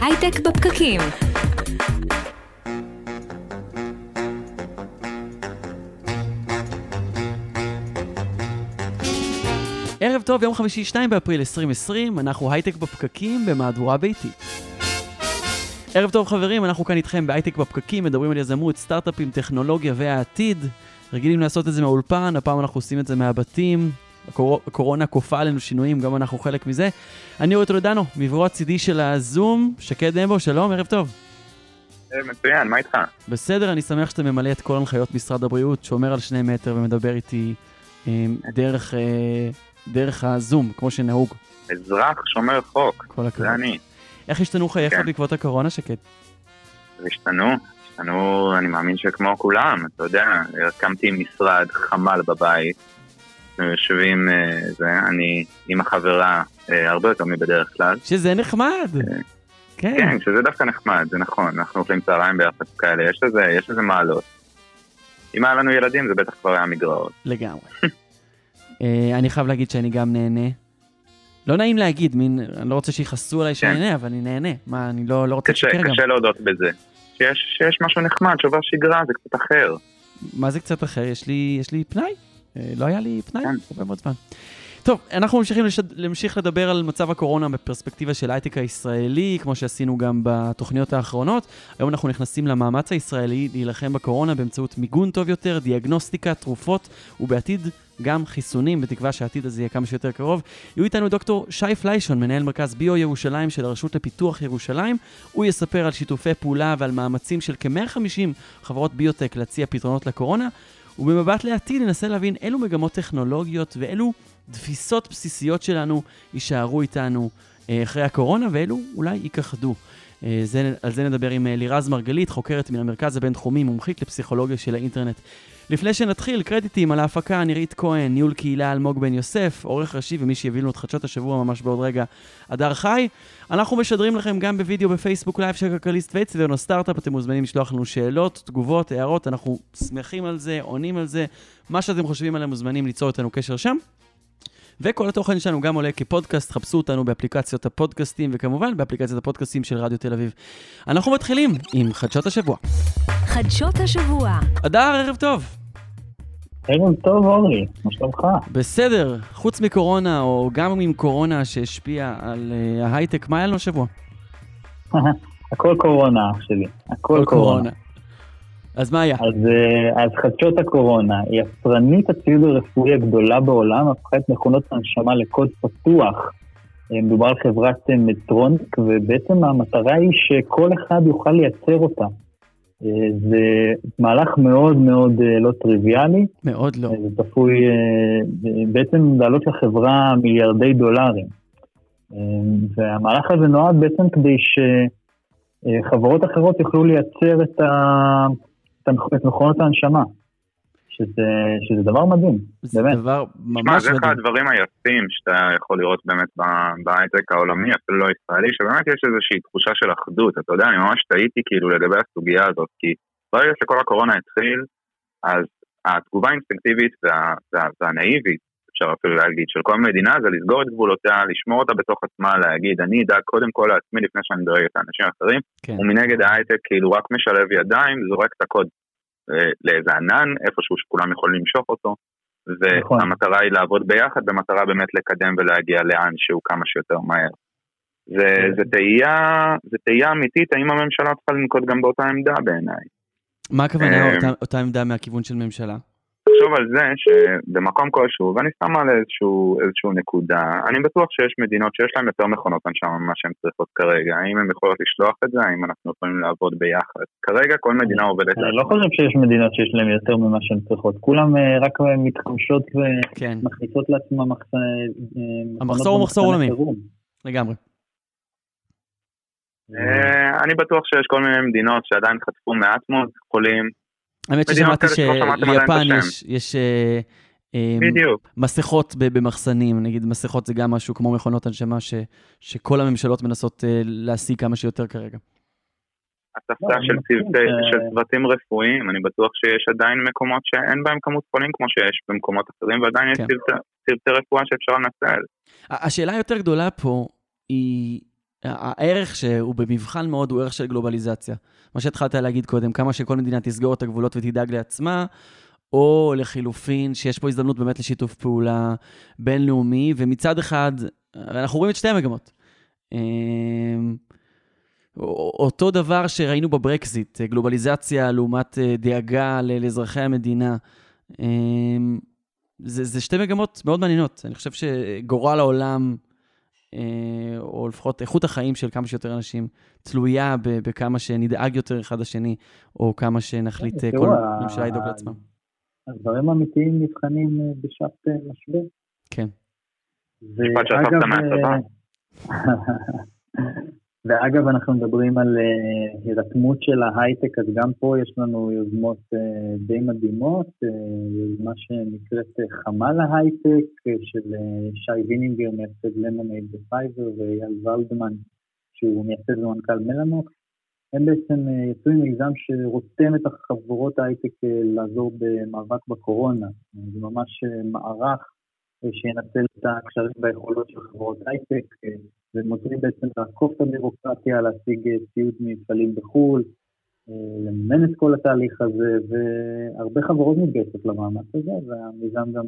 הייטק בפקקים. ערב טוב, יום חמישי 2 באפריל 2020, אנחנו הייטק בפקקים במהדורה ביתית. ערב טוב חברים, אנחנו כאן איתכם בהייטק בפקקים, מדברים על יזמות, סטארט-אפים, טכנולוגיה והעתיד. רגילים לעשות את זה מהאולפן, הפעם אנחנו עושים את זה מהבתים. הקור... הקורונה כופה עלינו שינויים, גם אנחנו חלק מזה. אני אורי טולדנו, מברוא הצידי של הזום, שקד אמבו, שלום, ערב טוב. מצוין, מה איתך? בסדר, אני שמח שאתה ממלא את כל הנחיות משרד הבריאות, שומר על שני מטר ומדבר איתי אה, דרך, אה, דרך הזום, כמו שנהוג. אזרח שומר חוק, כל הכבוד. זה אני. איך השתנו חייך כן. בעקבות הקורונה, שקד? השתנו, השתנו, אני מאמין שכמו כולם, אתה יודע, הקמתי משרד חמ"ל בבית, אנחנו יושבים, אה, זה, אני עם החברה אה, הרבה יותר מבדרך כלל. שזה נחמד. כן. כן, שזה דווקא נחמד, זה נכון, אנחנו אוכלים צהריים ביחד כאלה, יש לזה, יש לזה מעלות. אם היה לנו ילדים זה בטח כבר היה מגרעות. לגמרי. אה, אני חייב להגיד שאני גם נהנה. לא נעים להגיד, מין, אני לא רוצה שיכעסו עליי שאני כן. נהנה, אבל אני נהנה. מה, אני לא, לא רוצה לשקר גם. קשה להודות בזה. שיש, שיש משהו נחמד, שובר שגרה, זה קצת אחר. מה זה קצת אחר? יש לי, יש לי פנאי. אה, לא היה לי פנאי כן. הרבה מאוד זמן. טוב, אנחנו ממשיכים לשד... להמשיך לדבר על מצב הקורונה בפרספקטיבה של ההייטק הישראלי, כמו שעשינו גם בתוכניות האחרונות. היום אנחנו נכנסים למאמץ הישראלי להילחם בקורונה באמצעות מיגון טוב יותר, דיאגנוסטיקה, תרופות, ובעתיד גם חיסונים, בתקווה שהעתיד הזה יהיה כמה שיותר קרוב. יהיו איתנו דוקטור שי פליישון, מנהל מרכז ביו ירושלים של הרשות לפיתוח ירושלים. הוא יספר על שיתופי פעולה ועל מאמצים של כ-150 חברות ביוטק להציע פתרונות לקורונה. ובמבט לעתיד ננסה להבין אילו מגמות טכנולוגיות ואילו תפיסות בסיסיות שלנו יישארו איתנו אה, אחרי הקורונה ואילו אולי ייכחדו. אה, זה, על זה נדבר עם אה, לירז מרגלית, חוקרת מן המרכז הבינתחומי, מומחית לפסיכולוגיה של האינטרנט. לפני שנתחיל, קרדיטים על ההפקה, נירית כהן, ניהול קהילה אלמוג בן יוסף, עורך ראשי ומי שיביא לנו את חדשות השבוע ממש בעוד רגע, הדר חי. אנחנו משדרים לכם גם בווידאו בפייסבוק live של כלכליסט ואצטדיון הסטארט-אפ, אתם מוזמנים לשלוח לנו שאלות, תגובות, הערות, אנחנו שמחים על זה, עונים על זה, מה שאתם חושבים עליהם מוזמנים ליצור איתנו קשר שם. וכל התוכן שלנו גם עולה כפודקאסט, חפשו אותנו באפליקציות הפודקאסטים, וכמובן באפליקציית הפודקאסטים של רדיו תל אביב. אנחנו מתחילים עם חדשות השבוע. חדשות השבוע. אדר, ערב טוב. ערב טוב אורי, מה שלומך? בסדר, חוץ מקורונה, או גם עם קורונה שהשפיעה על uh, ההייטק, מה היה לנו השבוע? הכל קורונה אח שלי, הכל קורונה. אז מה היה? אז, אה, אז חדשות הקורונה, יצרנית הציוד הרפואי הגדולה בעולם, הפכה את מכונות ההנשמה לקוד פתוח. אה, מדובר על חברת אה, מטרוניק, ובעצם המטרה היא שכל אחד יוכל לייצר אותה. אה, זה מהלך מאוד מאוד אה, לא טריוויאלי, מאוד לא. אה, זה צפוי בעצם לעלות לחברה מיליארדי דולרים. והמהלך הזה נועד בעצם כדי שחברות אחרות יוכלו לייצר את, ה... את מכונות ההנשמה, שזה, שזה דבר מדהים, זה באמת. דבר שמע, ממש זה אחד מדהים. הדברים היפים שאתה יכול לראות באמת ב- בהייטק העולמי, אפילו לא ישראלי, שבאמת יש איזושהי תחושה של אחדות. אתה יודע, אני ממש טעיתי כאילו לגבי הסוגיה הזאת, כי ברגע שכל הקורונה התחיל, אז התגובה האינסטינקטיבית וה, וה, והנאיבית, אפשר אפילו להגיד, של כל מדינה זה לסגור את גבולותיה, לשמור אותה בתוך עצמה, להגיד, אני אדאג קודם כל לעצמי לפני שאני מדרג את האנשים האחרים, כן. ומנגד ההייטק כאילו רק משלב ידיים, זורק את הקוד לאיזה ענן, איפשהו שכולם יכולים למשוך אותו, נכון. והמטרה היא לעבוד ביחד במטרה באמת לקדם ולהגיע לאן שהוא כמה שיותר מהר. זה, כן. זה תהייה, זה תהייה אמיתית, האם הממשלה צריכה לנקוט גם באותה עמדה בעיניי. מה הכוונה אה, אותה- אותה עמדה מהכיוון של ממשלה? תחשוב על זה שבמקום כלשהו, ואני שם על איזשהו, איזשהו נקודה, אני בטוח שיש מדינות שיש להן יותר מכונות הנשמה ממה שהן צריכות כרגע, האם הן יכולות לשלוח את זה, האם אנחנו יכולים לעבוד ביחד. כרגע כל מדינה עובדת אני לא חושב שיש מדינות שיש להן יותר ממה שהן צריכות, כולם אה, רק אה, מתחמשות כן, ומכניסות לעצמן מחס... אה, המחסור הוא מחסור עולמי. לגמרי. אני בטוח שיש כל מיני מדינות שעדיין חטפו מעט מאוד חולים, האמת ששמעתי את שליפן. יש- יש אה, אה, בדיוק. מסכות ב- במחסנים, נגיד מסכות זה גם משהו כמו מכונות הנשמה ש- שכל הממשלות מנסות אה, להשיג כמה שיותר כרגע. לא, אני של צוותי, ש- של צוותים רפואיים, אני בטוח שיש עדיין מקומות שאין בהם כמות חולים כמו שיש במקומות אחרים, ועדיין יש כן. צוותי- רפואה שאפשר לנצל. השאלה היותר גדולה פה היא הערך שהוא במבחן מאוד הוא ערך של גלובליזציה. מה שהתחלת להגיד קודם, כמה שכל מדינה תסגור את הגבולות ותדאג לעצמה, או לחילופין, שיש פה הזדמנות באמת לשיתוף פעולה בינלאומי, ומצד אחד, אנחנו רואים את שתי המגמות. אמ, אותו דבר שראינו בברקזיט, גלובליזציה לעומת אה, דאגה לאזרחי המדינה. אמ, זה, זה שתי מגמות מאוד מעניינות. אני חושב שגורל העולם, או לפחות איכות החיים של כמה שיותר אנשים, תלויה בכמה שנדאג יותר אחד לשני, או כמה שנחליט אה, כל ממשלה לדאוג לעצמם. הדברים האמיתיים נבחנים בשעת משבר. כן. משפט שאספת מהצבא. ואגב, אנחנו מדברים על uh, הירתמות של ההייטק, אז גם פה יש לנו יוזמות uh, די מדהימות, uh, יוזמה שנקראת חמ"ל ההייטק, של שי וינינגר, מייסד למונייד בפייזר, ואייל ולדמן, שהוא מייסד ומנכ"ל מלאנוקס. הם בעצם יצאו עם מיזם שרותם את החברות ההייטק לעזור במאבק בקורונה. זה ממש מערך שינצל את הקשרים והיכולות של חברות הייטק. אה, ומוצאים בעצם לעקוף את הבירוקרטיה, להשיג אה, ציוד ממפעלים בחו"ל, אה, לממן את כל התהליך הזה, והרבה חברות מתגייסות למאמץ הזה, והמיזם גם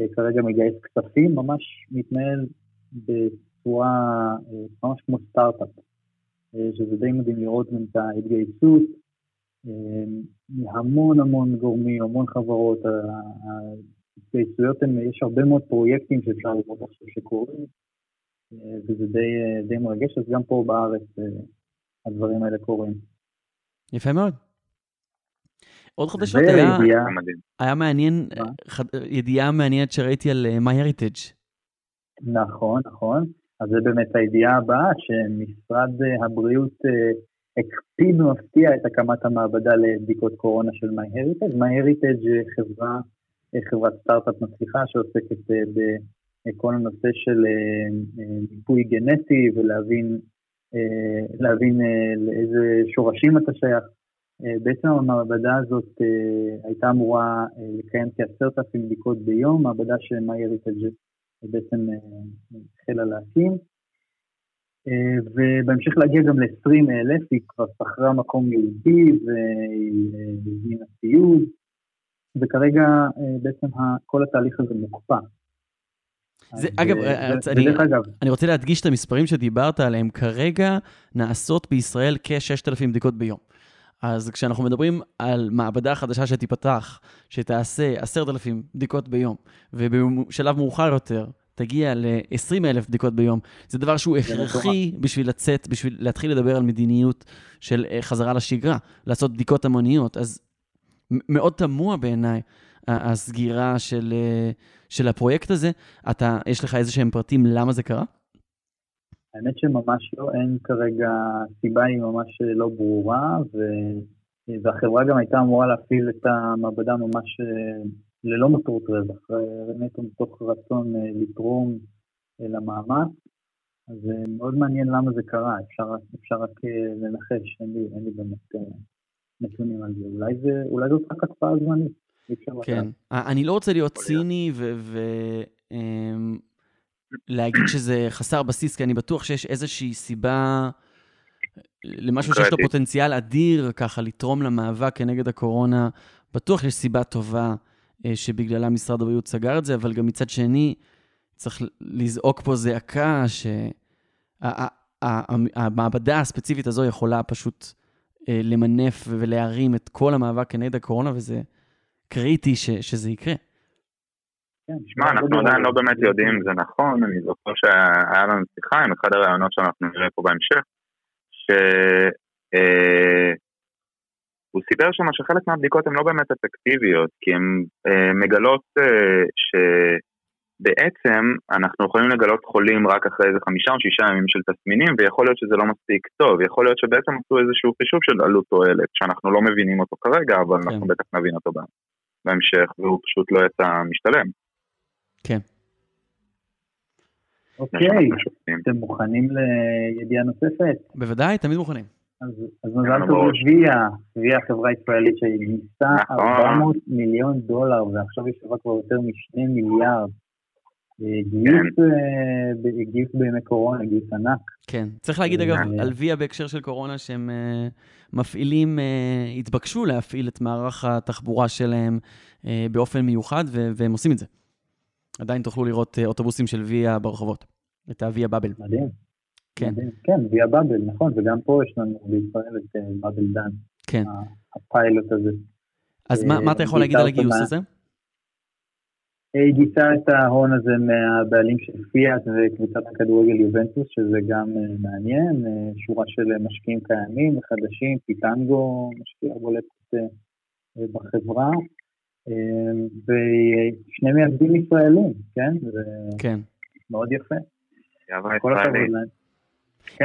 אה, כרגע מגייס כספים, ממש מתנהל בצורה ממש כמו סטארט-אפ, שזה די מדהים לראות גם את ההתגייסות, מהמון המון גורמים, המון חברות, ההתגייסויות הן, יש הרבה מאוד פרויקטים שאפשר לראות עכשיו שקורים, וזה די, די מרגש, אז גם פה בארץ אה, הדברים האלה קורים. יפה מאוד. עוד חדשות היה. היה מעניין, חד, ידיעה מעניינת שראיתי על אה, MyHeritage. נכון, נכון. אז זה באמת הידיעה הבאה, שמשרד אה, הבריאות הקפיד ומפתיע את הקמת המעבדה לבדיקות קורונה של MyHeritage. MyHeritage חברה, חברת סטארט-אפ מצליחה שעוסקת כל הנושא של אה, אה, מיפוי גנטי ולהבין אה, להבין לאיזה שורשים אתה שייך. בעצם המעבדה הזאת הייתה אמורה לקיים כעשרת אלפים בדיקות ביום, מעבדה שמייריטג' בעצם החלה להקים. ובהמשך להגיע גם ל-20 אלף, היא כבר שכרה מקום יהודי והיא הזמינה ציוד, וכרגע בעצם כל התהליך הזה מוקפא. זה, אגב, אה, זה, אני, אגב, אני רוצה להדגיש את המספרים שדיברת עליהם. כרגע נעשות בישראל כ-6,000 בדיקות ביום. אז כשאנחנו מדברים על מעבדה חדשה שתיפתח, שתעשה 10,000 בדיקות ביום, ובשלב מאוחר יותר תגיע ל-20,000 בדיקות ביום, זה דבר שהוא הכרחי בשביל לצאת, בשביל להתחיל לדבר על מדיניות של אה, חזרה לשגרה, לעשות בדיקות המוניות. אז מאוד תמוה בעיניי הסגירה של, אה, של הפרויקט הזה. אתה, יש לך איזה שהם פרטים למה זה קרה? האמת שממש לא, אין כרגע, הסיבה היא ממש לא ברורה, ו... והחברה גם הייתה אמורה להפעיל את המעבדה ממש אה, ללא מטרות רווח, באמת מתוך רצון אה, לתרום למאמץ. אז מאוד מעניין למה זה קרה, אפשר, אפשר רק לנחש, אין לי, אין לי באמת נתונים על זה. אולי, זה, אולי זאת רק הקפאה זמנית. כן. אני לא רוצה להיות ציני ולהגיד אמ, שזה חסר בסיס, כי אני בטוח שיש איזושהי סיבה למשהו שיש לו פוטנציאל אדיר, ככה, לתרום למאבק כנגד הקורונה. בטוח יש סיבה טובה אה, שבגללה משרד הבריאות סגר את זה, אבל גם מצד שני, צריך לזעוק פה זעקה שהמעבדה הספציפית הזו יכולה פשוט אה, למנף ולהרים את כל המאבק כנגד הקורונה, וזה קריטי ש, שזה יקרה. כן, אנחנו עדיין לא באמת יודעים אם זה נכון, אני זוכר שהיה לנו שיחה עם אחד הרעיונות שאנחנו נראה פה בהמשך, שהוא אה, סיפר שם שחלק מהבדיקות הן לא באמת אפקטיביות, כי הן אה, מגלות אה, שבעצם אנחנו יכולים לגלות חולים רק אחרי איזה חמישה או שישה ימים של תסמינים, ויכול להיות שזה לא מספיק טוב, יכול להיות שבעצם עשו איזשהו חישוב של עלות תועלת, שאנחנו לא מבינים אותו כרגע, אבל כן. אנחנו בטח נבין אותו בהמשך. והוא פשוט לא יצא משתלם. כן. אוקיי, אתם מוכנים לידיעה נוספת? בוודאי, תמיד מוכנים. אז מזל טוב לוויה, לוויה חברה ישראלית שגייסה 400 נכון. מיליון דולר, ועכשיו היא שווה כבר יותר משני מיליארד. גיוס, אה, גיוס בימי קורונה, גיוס ענק. כן. צריך להגיד, אגב, אה, על ויה בהקשר של קורונה, שהם אה, מפעילים, התבקשו להפעיל את מערך התחבורה שלהם באופן מיוחד, והם עושים את זה. עדיין תוכלו לראות אוטובוסים של ויה ברחובות. את הוויה באבל. מדהים. כן, מדהים. כן, ויה באבל, נכון, וגם פה יש לנו בישראל את באבל דן, כן. הפיילוט הזה. אז מה, מה אתה יכול להגיד על הגיוס הזה? היא גייסה את ההון הזה מהבעלים של פיאט וקבוצת הכדורגל יובנטוס, שזה גם אה, מעניין, אה, שורה של אה, משקיעים קיימים וחדשים, פיטנגו משקיע בולטת אה, בחברה, ושני מייסדים ישראלים, כן? זה כן. מאוד יפה. כל הכבוד. להם. כן.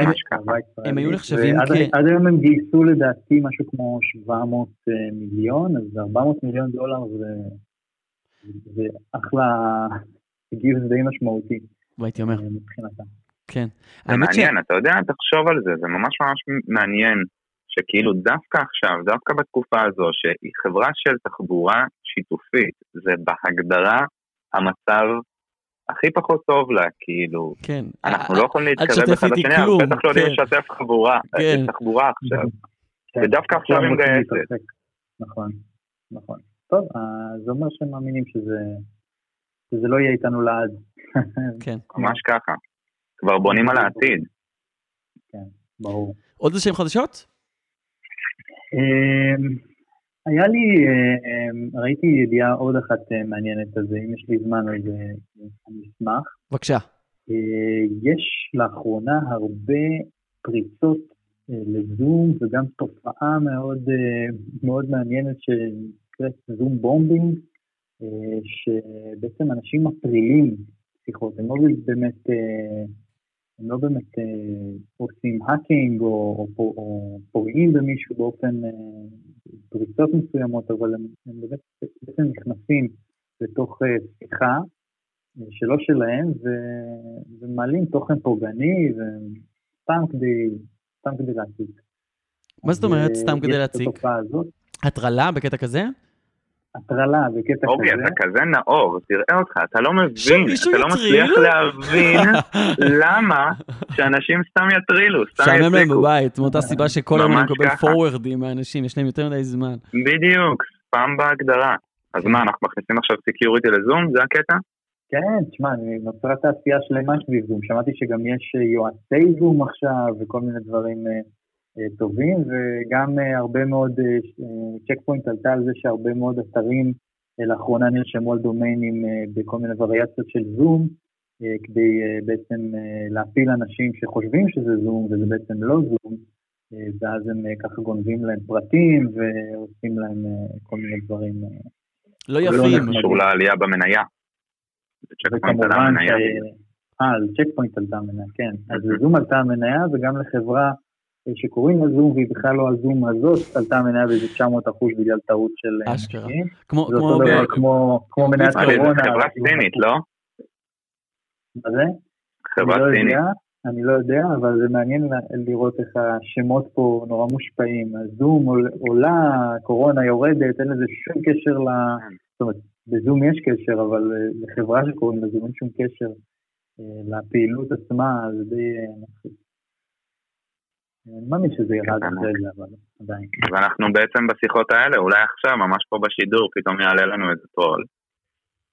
הם היו נחשבים כ- עד היום הם גייסו לדעתי משהו כמו 700 אה, מיליון, אז 400 מיליון דולר זה זה אחלה, גיוס די משמעותי והייתי אומר, אה, מבחינתם. כן. זה האמת ש... מעניין, אתה יודע, תחשוב על זה, זה ממש ממש מעניין, שכאילו דווקא עכשיו, דווקא בתקופה הזו, שהיא חברה של תחבורה שיתופית, זה בהגדרה המצב הכי פחות טוב לה, כאילו, כן. אנחנו אה, לא יכולים להתקרב אחד לשני, אבל בטח לא כן. לשתף חבורה, כן. תחבורה עכשיו. כן, ודווקא עכשיו כולם היא מגייסת. נכון, נכון. טוב, אה, זה אומר שהם מאמינים שזה שזה לא יהיה איתנו לעד. כן. ממש ככה. כבר בונים על העתיד. ברור. עוד איזה שהם חדשות? אמ, היה לי, אמ, ראיתי ידיעה עוד אחת אה, מעניינת, אז אם יש לי זמן אז אה, אני אשמח. בבקשה. יש לאחרונה הרבה פריצות לזום וגם תופעה מאוד, מאוד מעניינת שנקראת Zoom bombing, אה, שבעצם אנשים מטרילים שיחות, הם לא באמת, אה, הם לא באמת אה, עושים hacking או, או, או, או פוגעים במישהו באופן, אה, פריצות מסוימות, אבל הם, הם באמת בעצם נכנסים לתוך אה, שיחה שלא שלהם, ו- ומעלים תוכן פוגעני, וסתם כדי, סתם כדי להציק. מה זאת אומרת סתם אה, כדי להציק? הטרלה בקטע כזה? הטרלה בקטע אורי, כזה. אתה כזה נאור, תראה אותך, אתה לא מבין, אתה לא? מצליח להבין למה שאנשים סתם יטרילו, סתם משעמם להם יציקו. בבית, מאותה סיבה שכל היום אני מקבל. פורוורדים מאנשים, יש להם יותר מדי זמן. בדיוק, ספאם בהגדרה. אז מה, אנחנו מכניסים עכשיו security לזום? זה הקטע? כן, תשמע, נוצרה תעשייה שלמה סביב זום. שמעתי שגם יש אה, יועצי זום עכשיו, וכל מיני דברים אה, אה, טובים, וגם אה, הרבה מאוד, צ'ק פוינט עלתה על זה שהרבה מאוד אתרים אה, לאחרונה נרשמו על דומיינים אה, בכל מיני וריאציות של זום, אה, כדי אה, בעצם אה, להפיל אנשים שחושבים שזה זום, וזה בעצם לא זום, אה, ואז הם אה, ככה גונבים להם פרטים ועושים להם אה, כל מיני דברים. אה, לא לא יפים. נחמד. קשור לעלייה במניה. זה וכמובן, אה, על צ'ק פוינט עלתה המניה, כן. אז זום עלתה המניה, וגם לחברה אה, שקוראים לה זום, והיא בכלל לא הזום הזאת, עלתה המניה באיזה 900 אחוז בגלל טעות של אה, אשכרה. משקיעים. כמו זה כמו אותו דבר ב- כמו כמו מניית קורונה. חברה סינית. לא? מה זה? חברה אני לא סינית. יודע, אני לא יודע, אבל זה מעניין לראות איך השמות פה נורא מושפעים. הזום עול- עולה, קורונה יורדת, אין לזה שום קשר ל... כן. זאת אומרת, בזום יש קשר, אבל אה, לחברה שקוראים לזום אין שום קשר אה, לפעילות עצמה, זה די מצחיק. אני מאמין שזה ירד כן, אחרי זה, אבל עדיין. ואנחנו בעצם בשיחות האלה, אולי עכשיו, ממש פה בשידור, פתאום יעלה לנו איזה טרול.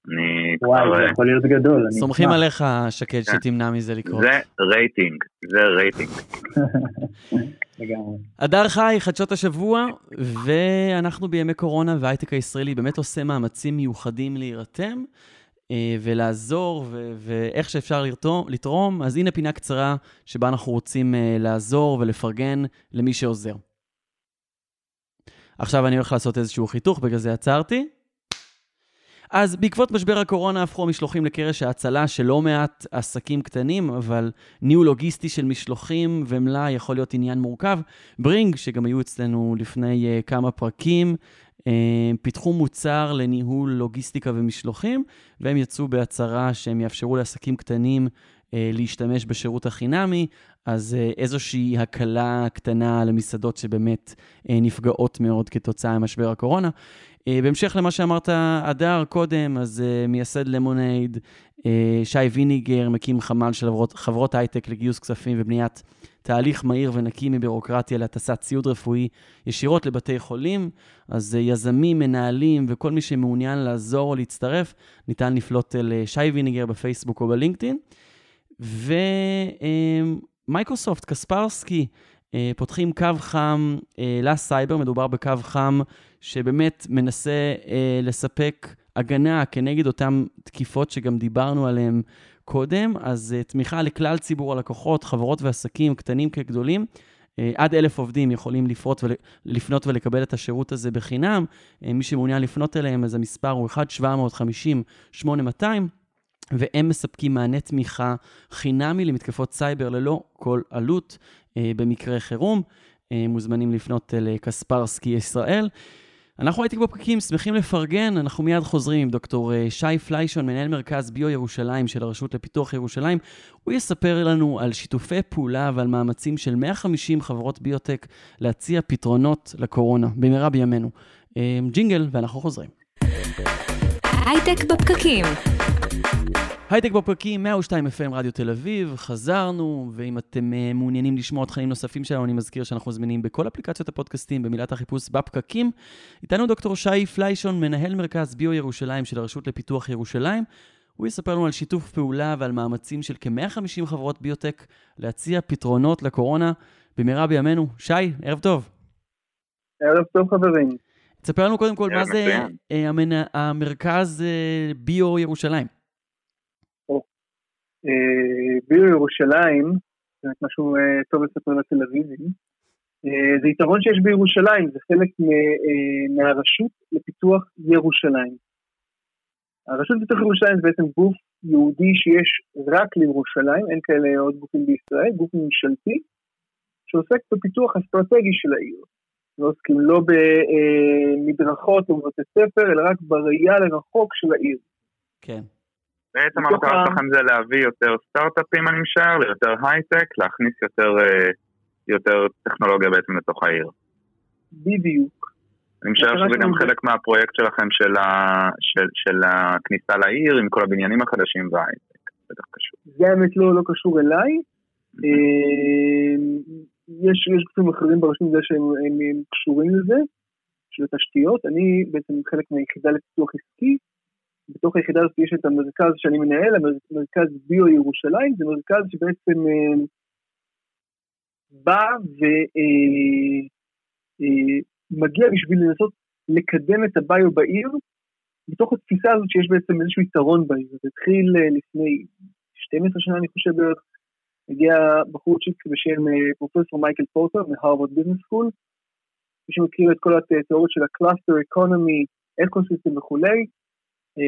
אני וואי, כבר... זה אה, יכול להיות גדול, סומכים. עליך, שקד, כן. שתמנע מזה לקרות. זה רייטינג, זה רייטינג. לגמרי. הדר חי, חדשות השבוע, ואנחנו בימי קורונה וההייטק הישראלי באמת עושה מאמצים מיוחדים להירתם ולעזור, ו- ואיך שאפשר לרתום, לתרום. אז הנה פינה קצרה שבה אנחנו רוצים אה, לעזור ולפרגן למי שעוזר. עכשיו אני הולך לעשות איזשהו חיתוך, בגלל זה עצרתי. אז בעקבות משבר הקורונה הפכו המשלוחים לקרש ההצלה של לא מעט עסקים קטנים, אבל ניהול לוגיסטי של משלוחים ומלאי יכול להיות עניין מורכב. ברינג, שגם היו אצלנו לפני uh, כמה פרקים, פיתחו מוצר לניהול לוגיסטיקה ומשלוחים, והם יצאו בהצהרה שהם יאפשרו לעסקים קטנים uh, להשתמש בשירות החינמי, אז uh, איזושהי הקלה קטנה למסעדות שבאמת נפגעות מאוד כתוצאה ממשבר הקורונה. בהמשך למה שאמרת, אדר, קודם, אז מייסד למונייד, שי ויניגר מקים חמ"ל של חברות, חברות הייטק לגיוס כספים ובניית תהליך מהיר ונקי מבירוקרטיה להטסת ציוד רפואי ישירות לבתי חולים. אז יזמים, מנהלים וכל מי שמעוניין לעזור או להצטרף, ניתן לפנות אל שי ויניגר בפייסבוק או בלינקדאין. ומייקרוסופט, קספרסקי, פותחים קו חם לסייבר, מדובר בקו חם שבאמת מנסה לספק הגנה כנגד אותן תקיפות שגם דיברנו עליהן קודם, אז תמיכה לכלל ציבור הלקוחות, חברות ועסקים, קטנים כגדולים. עד אלף עובדים יכולים לפרוט ול, לפנות ולקבל את השירות הזה בחינם. מי שמעוניין לפנות אליהם, אז המספר הוא 1-750-8200, והם מספקים מענה תמיכה חינמי למתקפות סייבר ללא כל עלות במקרה חירום. Uh, מוזמנים לפנות לקספרסקי ישראל. אנחנו הייתי בפקקים, שמחים לפרגן, אנחנו מיד חוזרים עם דוקטור אה, שי פליישון, מנהל מרכז ביו ירושלים של הרשות לפיתוח ירושלים. הוא יספר לנו על שיתופי פעולה ועל מאמצים של 150 חברות ביוטק להציע פתרונות לקורונה, במהרה בימינו. אה, ג'ינגל, ואנחנו חוזרים. הייטק בפקקים. הייטק בפרקים, 102 FM רדיו תל אביב, חזרנו, ואם אתם uh, מעוניינים לשמוע תכנים נוספים שלנו, אני מזכיר שאנחנו זמינים בכל אפליקציות הפודקאסטים במילת החיפוש בפקקים. איתנו דוקטור שי פליישון, מנהל מרכז ביו ירושלים של הרשות לפיתוח ירושלים. הוא יספר לנו על שיתוף פעולה ועל מאמצים של כ-150 חברות ביוטק להציע פתרונות לקורונה במהרה בימינו. שי, ערב טוב. ערב טוב חברים. תספר לנו קודם כל מה זה uh, המרכז uh, ביו ירושלים. אה, ביו ירושלים, זה משהו אה, טוב לספר לתל אביבים, אה, זה יתרון שיש בירושלים, זה חלק מהרשות לפיתוח ירושלים. הרשות לפיתוח ירושלים זה בעצם גוף יהודי שיש רק לירושלים, אין כאלה עוד גופים בישראל, גוף ממשלתי, שעוסק בפיתוח אסטרטגי של העיר. לא עוסקים לא במדרכות או בבתי ספר, אלא רק בראייה לרחוק של העיר. כן. בעצם המטרה שלכם זה להביא יותר סטארט-אפים, אני משער, ליותר הייטק, להכניס יותר, אה, יותר טכנולוגיה בעצם לתוך העיר. בדיוק. אני משער שזה גם חלק מהפרויקט שלכם של, ה, של, של הכניסה לעיר עם כל הבניינים החדשים וההייטק, בטח קשור. זה האמת לא, לא קשור אליי. אה, יש, יש גופים אחרים ברשות מזה שהם הם, הם קשורים לזה, של התשתיות. אני בעצם חלק מהיחידה לפיתוח עסקי, בתוך היחידה הזאת יש את המרכז שאני מנהל, המרכז ביו ירושלים, זה מרכז שבעצם אה, בא ומגיע אה, אה, בשביל לנסות לקדם את הביו בעיר, בתוך התפיסה הזאת שיש בעצם איזשהו יתרון בעיר. זה התחיל לפני 12 שנה, אני חושב בערך, הגיע בחורצ'יק בשם פרופסור מייקל פורטר מהרווארד Business School, מי שמכיר את כל התיאוריות של ה cluster economy, ecosystem וכולי,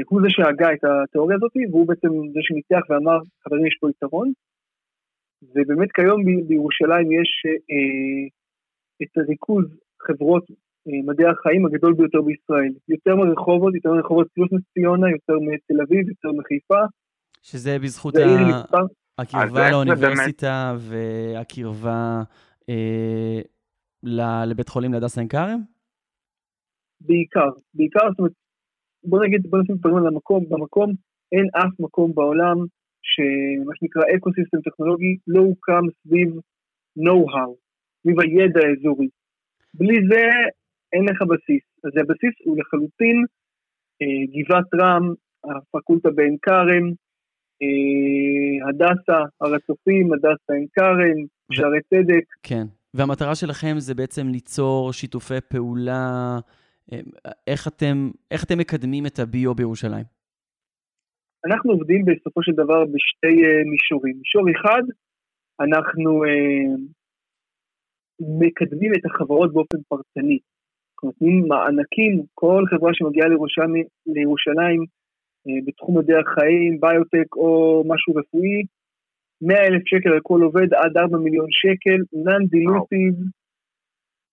הוא זה שהגה את התיאוריה הזאת, והוא בעצם זה שניצח ואמר, חברים, יש פה יתרון. ובאמת כיום בירושלים יש אה, את הריכוז חברות אה, מדעי החיים הגדול ביותר בישראל. יותר מרחובות, יותר מרחובות פלוס נס ציונה, יותר מתל אביב, יותר מחיפה. שזה בזכות ה... הקרבה לאוניברסיטה באמת... והקרבה אה, לבית חולים להדסה עין כרם? בעיקר, בעיקר, זאת אומרת, בוא נגיד, בוא נשים דברים על המקום, במקום אין אף מקום בעולם שמה שנקרא אקו סיסטם טכנולוגי לא הוקם סביב know-how, סביב הידע האזורי. בלי זה אין לך בסיס. אז הבסיס הוא לחלוטין אה, גבעת רם, הפקולטה בעין כרם, אה, הדסה, הר הצופים, הדסה עין כרם, שערי צדק. כן, והמטרה שלכם זה בעצם ליצור שיתופי פעולה איך אתם, איך אתם מקדמים את הביו בירושלים? אנחנו עובדים בסופו של דבר בשתי uh, מישורים. מישור אחד, אנחנו uh, מקדמים את החברות באופן פרטני. אנחנו נותנים מענקים, כל חברה שמגיעה לירושלים, לירושלים uh, בתחום מדעי החיים, ביוטק או משהו רפואי, 100 אלף שקל על כל עובד עד 4 מיליון שקל, non-dilutive,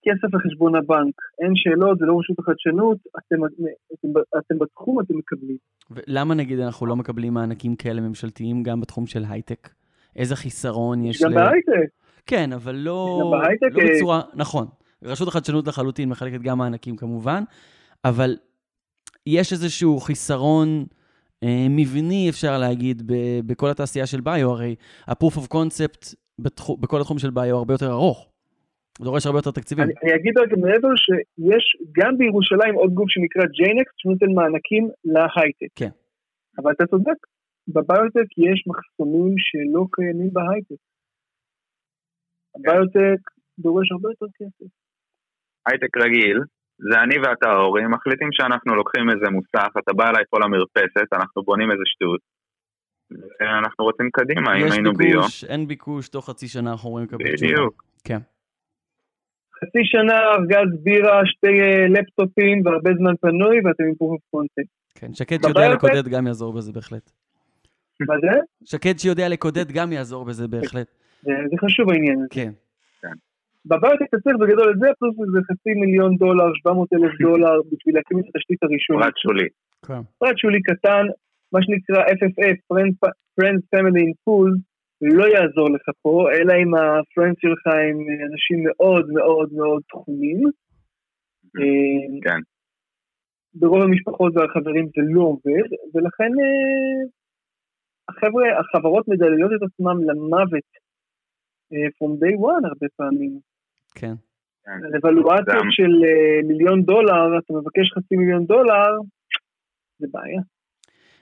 כסף לחשבון הבנק, אין שאלות, זה לא רשות החדשנות, אתם, אתם, אתם בתחום, אתם מקבלים. ולמה נגיד אנחנו לא מקבלים מענקים כאלה ממשלתיים גם בתחום של הייטק? איזה חיסרון יש גם ל... גם בהייטק. כן, אבל לא, גם בהייטק, לא בצורה, נכון. רשות החדשנות לחלוטין מחלקת גם מענקים כמובן, אבל יש איזשהו חיסרון אה, מבני, אפשר להגיד, ב- בכל התעשייה של ביו, הרי ה-proof of concept בתחו, בכל התחום של ביו הרבה יותר ארוך. הוא דורש הרבה יותר תקציבים. אני, אני אגיד רגע מעבר שיש גם בירושלים עוד גוף שנקרא ג'יינקס שנותן מענקים להייטק. כן. אבל אתה צודק, בביוטק יש מחסומים שלא קיימים בהייטק. הביוטק דורש הרבה יותר כסף. הייטק רגיל, זה אני ואתה ההורים, מחליטים שאנחנו לוקחים איזה מוסך, אתה בא אליי פה למרפסת, אנחנו בונים איזה שטות. אנחנו רוצים קדימה, אם יש היינו ביו. ביקוש, אין ביקוש, תוך חצי שנה אנחנו רואים לקבל תשובה. בדיוק. כן. חצי שנה, ארגז בירה, שתי אה, לפטופים והרבה זמן פנוי ואתם עם of concept. כן, שקד שיודע לקודד גם יעזור בזה בהחלט. מה זה? שקד שיודע לקודד גם יעזור בזה בהחלט. זה, חשוב העניין הזה. כן. בביוטק אתה צריך בגדול את זה, פלוס איזה חצי מיליון דולר, 700 אלף דולר בשביל להקים את התשתית הראשונית. פרט שולי. כן. פרט שולי קטן, מה שנקרא FFF, Friends, Friends Family in Pool, לא יעזור לך פה, אלא אם הפרנדס שלך הם אנשים מאוד מאוד מאוד תחומים. אה, כן. ברוב המשפחות והחברים זה לא עובד, ולכן אה, החבר'ה, החברות מדליות את עצמם למוות אה, from day one הרבה פעמים. כן. כן. על אבלואציות גם- של מיליון דולר, אתה מבקש חצי מיליון דולר, זה בעיה.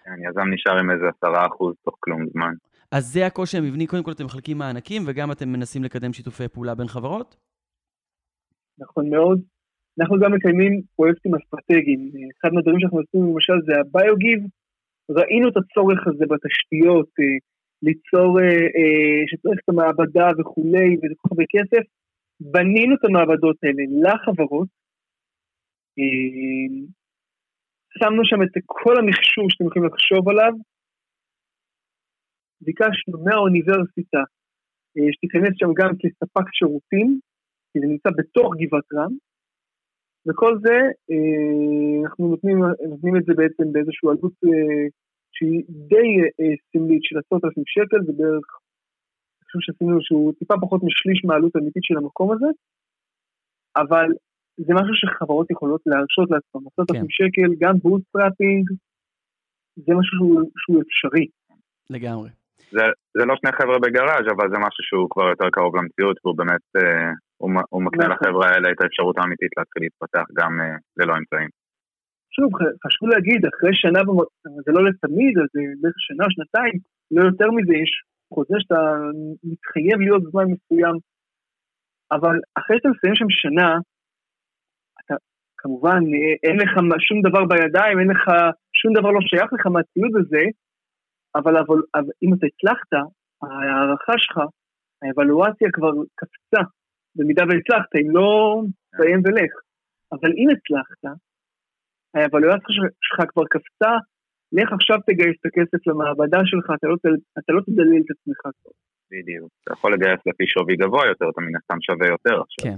כן, יזם נשאר עם איזה עשרה אחוז תוך כלום זמן. אז זה הקושי המבני, קודם כל אתם מחלקים מענקים, וגם אתם מנסים לקדם שיתופי פעולה בין חברות? נכון מאוד. אנחנו גם מקיימים פרויקטים אסטרטגיים. אחד מהדברים שאנחנו עושים למשל זה הביוגיב. ראינו את הצורך הזה בתשתיות, אה, ליצור, אה, אה, שצריך את המעבדה וכולי, וזה כל כך הרבה כסף. בנינו את המעבדות האלה לחברות. שמנו שם את כל המכשור שאתם יכולים לחשוב עליו. ביקשנו מהאוניברסיטה אה, שתיכנס שם גם כספק שירותים, כי זה נמצא בתוך גבעת רם, וכל זה, אה, אנחנו נותנים, נותנים את זה בעצם באיזושהי עלות אה, שהיא די סמלית של עשרות אלפים שקל, זה בערך, אני חושב שעשינו שהוא טיפה פחות משליש מהעלות האמיתית של המקום הזה, אבל זה משהו שחברות יכולות להרשות לעצמם, עשרות כן. אלפים שקל, גם bootstrapping, זה משהו שהוא, שהוא אפשרי. לגמרי. זה, זה לא שני חבר'ה בגראז' אבל זה משהו שהוא כבר יותר קרוב למציאות והוא באמת, אה, הוא, הוא מקנה נכון. לחבר'ה האלה את האפשרות האמיתית להתחיל להתפתח גם אה, ללא אמצעים. שוב, חשוב להגיד, אחרי שנה, זה לא לתמיד, אז זה בערך שנה, שנתיים, לא יותר מזה, יש חוזה שאתה מתחייב להיות זמן מסוים, אבל אחרי שאתה מסיים שם שנה, אתה כמובן, אה, אין לך שום דבר בידיים, אין לך, שום דבר לא שייך לך מהציוד הזה, אבל, אבל, אבל אם אתה הצלחת, ההערכה שלך, האבלואציה כבר קפצה, במידה והצלחת, אם לא, תסיים ולך. אבל אם הצלחת, האבלואציה שלך כבר קפצה, לך עכשיו תגייס את הכסף למעבדה שלך, אתה לא, אתה לא תדלל את עצמך כבר. בדיוק. אתה יכול לגייס לפי שווי גבוה יותר, אתה מן הסתם שווה יותר עכשיו. כן.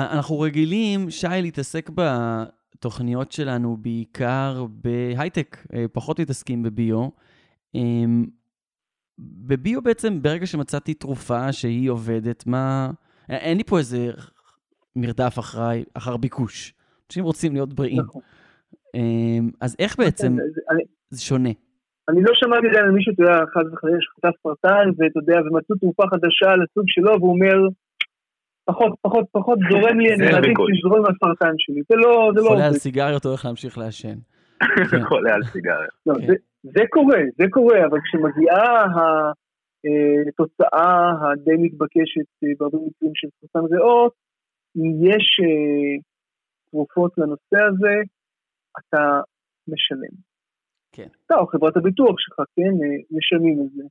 א- אנחנו רגילים, שי, להתעסק בתוכניות שלנו בעיקר בהייטק, אה, פחות מתעסקים בביו. אמ, בביו בעצם, ברגע שמצאתי תרופה שהיא עובדת, מה... אין לי פה איזה מרדף אחרי, אחר ביקוש. אנשים רוצים להיות בריאים. נכון. אמ, אז איך בעצם זה- זה- אני- זה שונה? אני לא שמעתי עדיין על מישהו, אתה יודע, חס וחלילה שחטף סרטן, ואתה יודע, ומצאו תרופה חדשה לסוג שלו, והוא אומר, פחות, פחות, פחות זורם לי, אני מעדיף ביקוש. שזורם מהסרטן שלי. זה לא, זה לא חולה על. סיגריות או איך להמשיך לעשן. כן. חולה על סיגריה. זה, קורה, זה קורה, אבל כשמגיעה התוצאה הדי מתבקשת אה, בהרבה מקרים של סרטן ריאות, אם יש אה, תרופות לנושא הזה, אתה משלם. כן. אתה או חברת הביטוח שלך, כן, אה, משלמים את זה.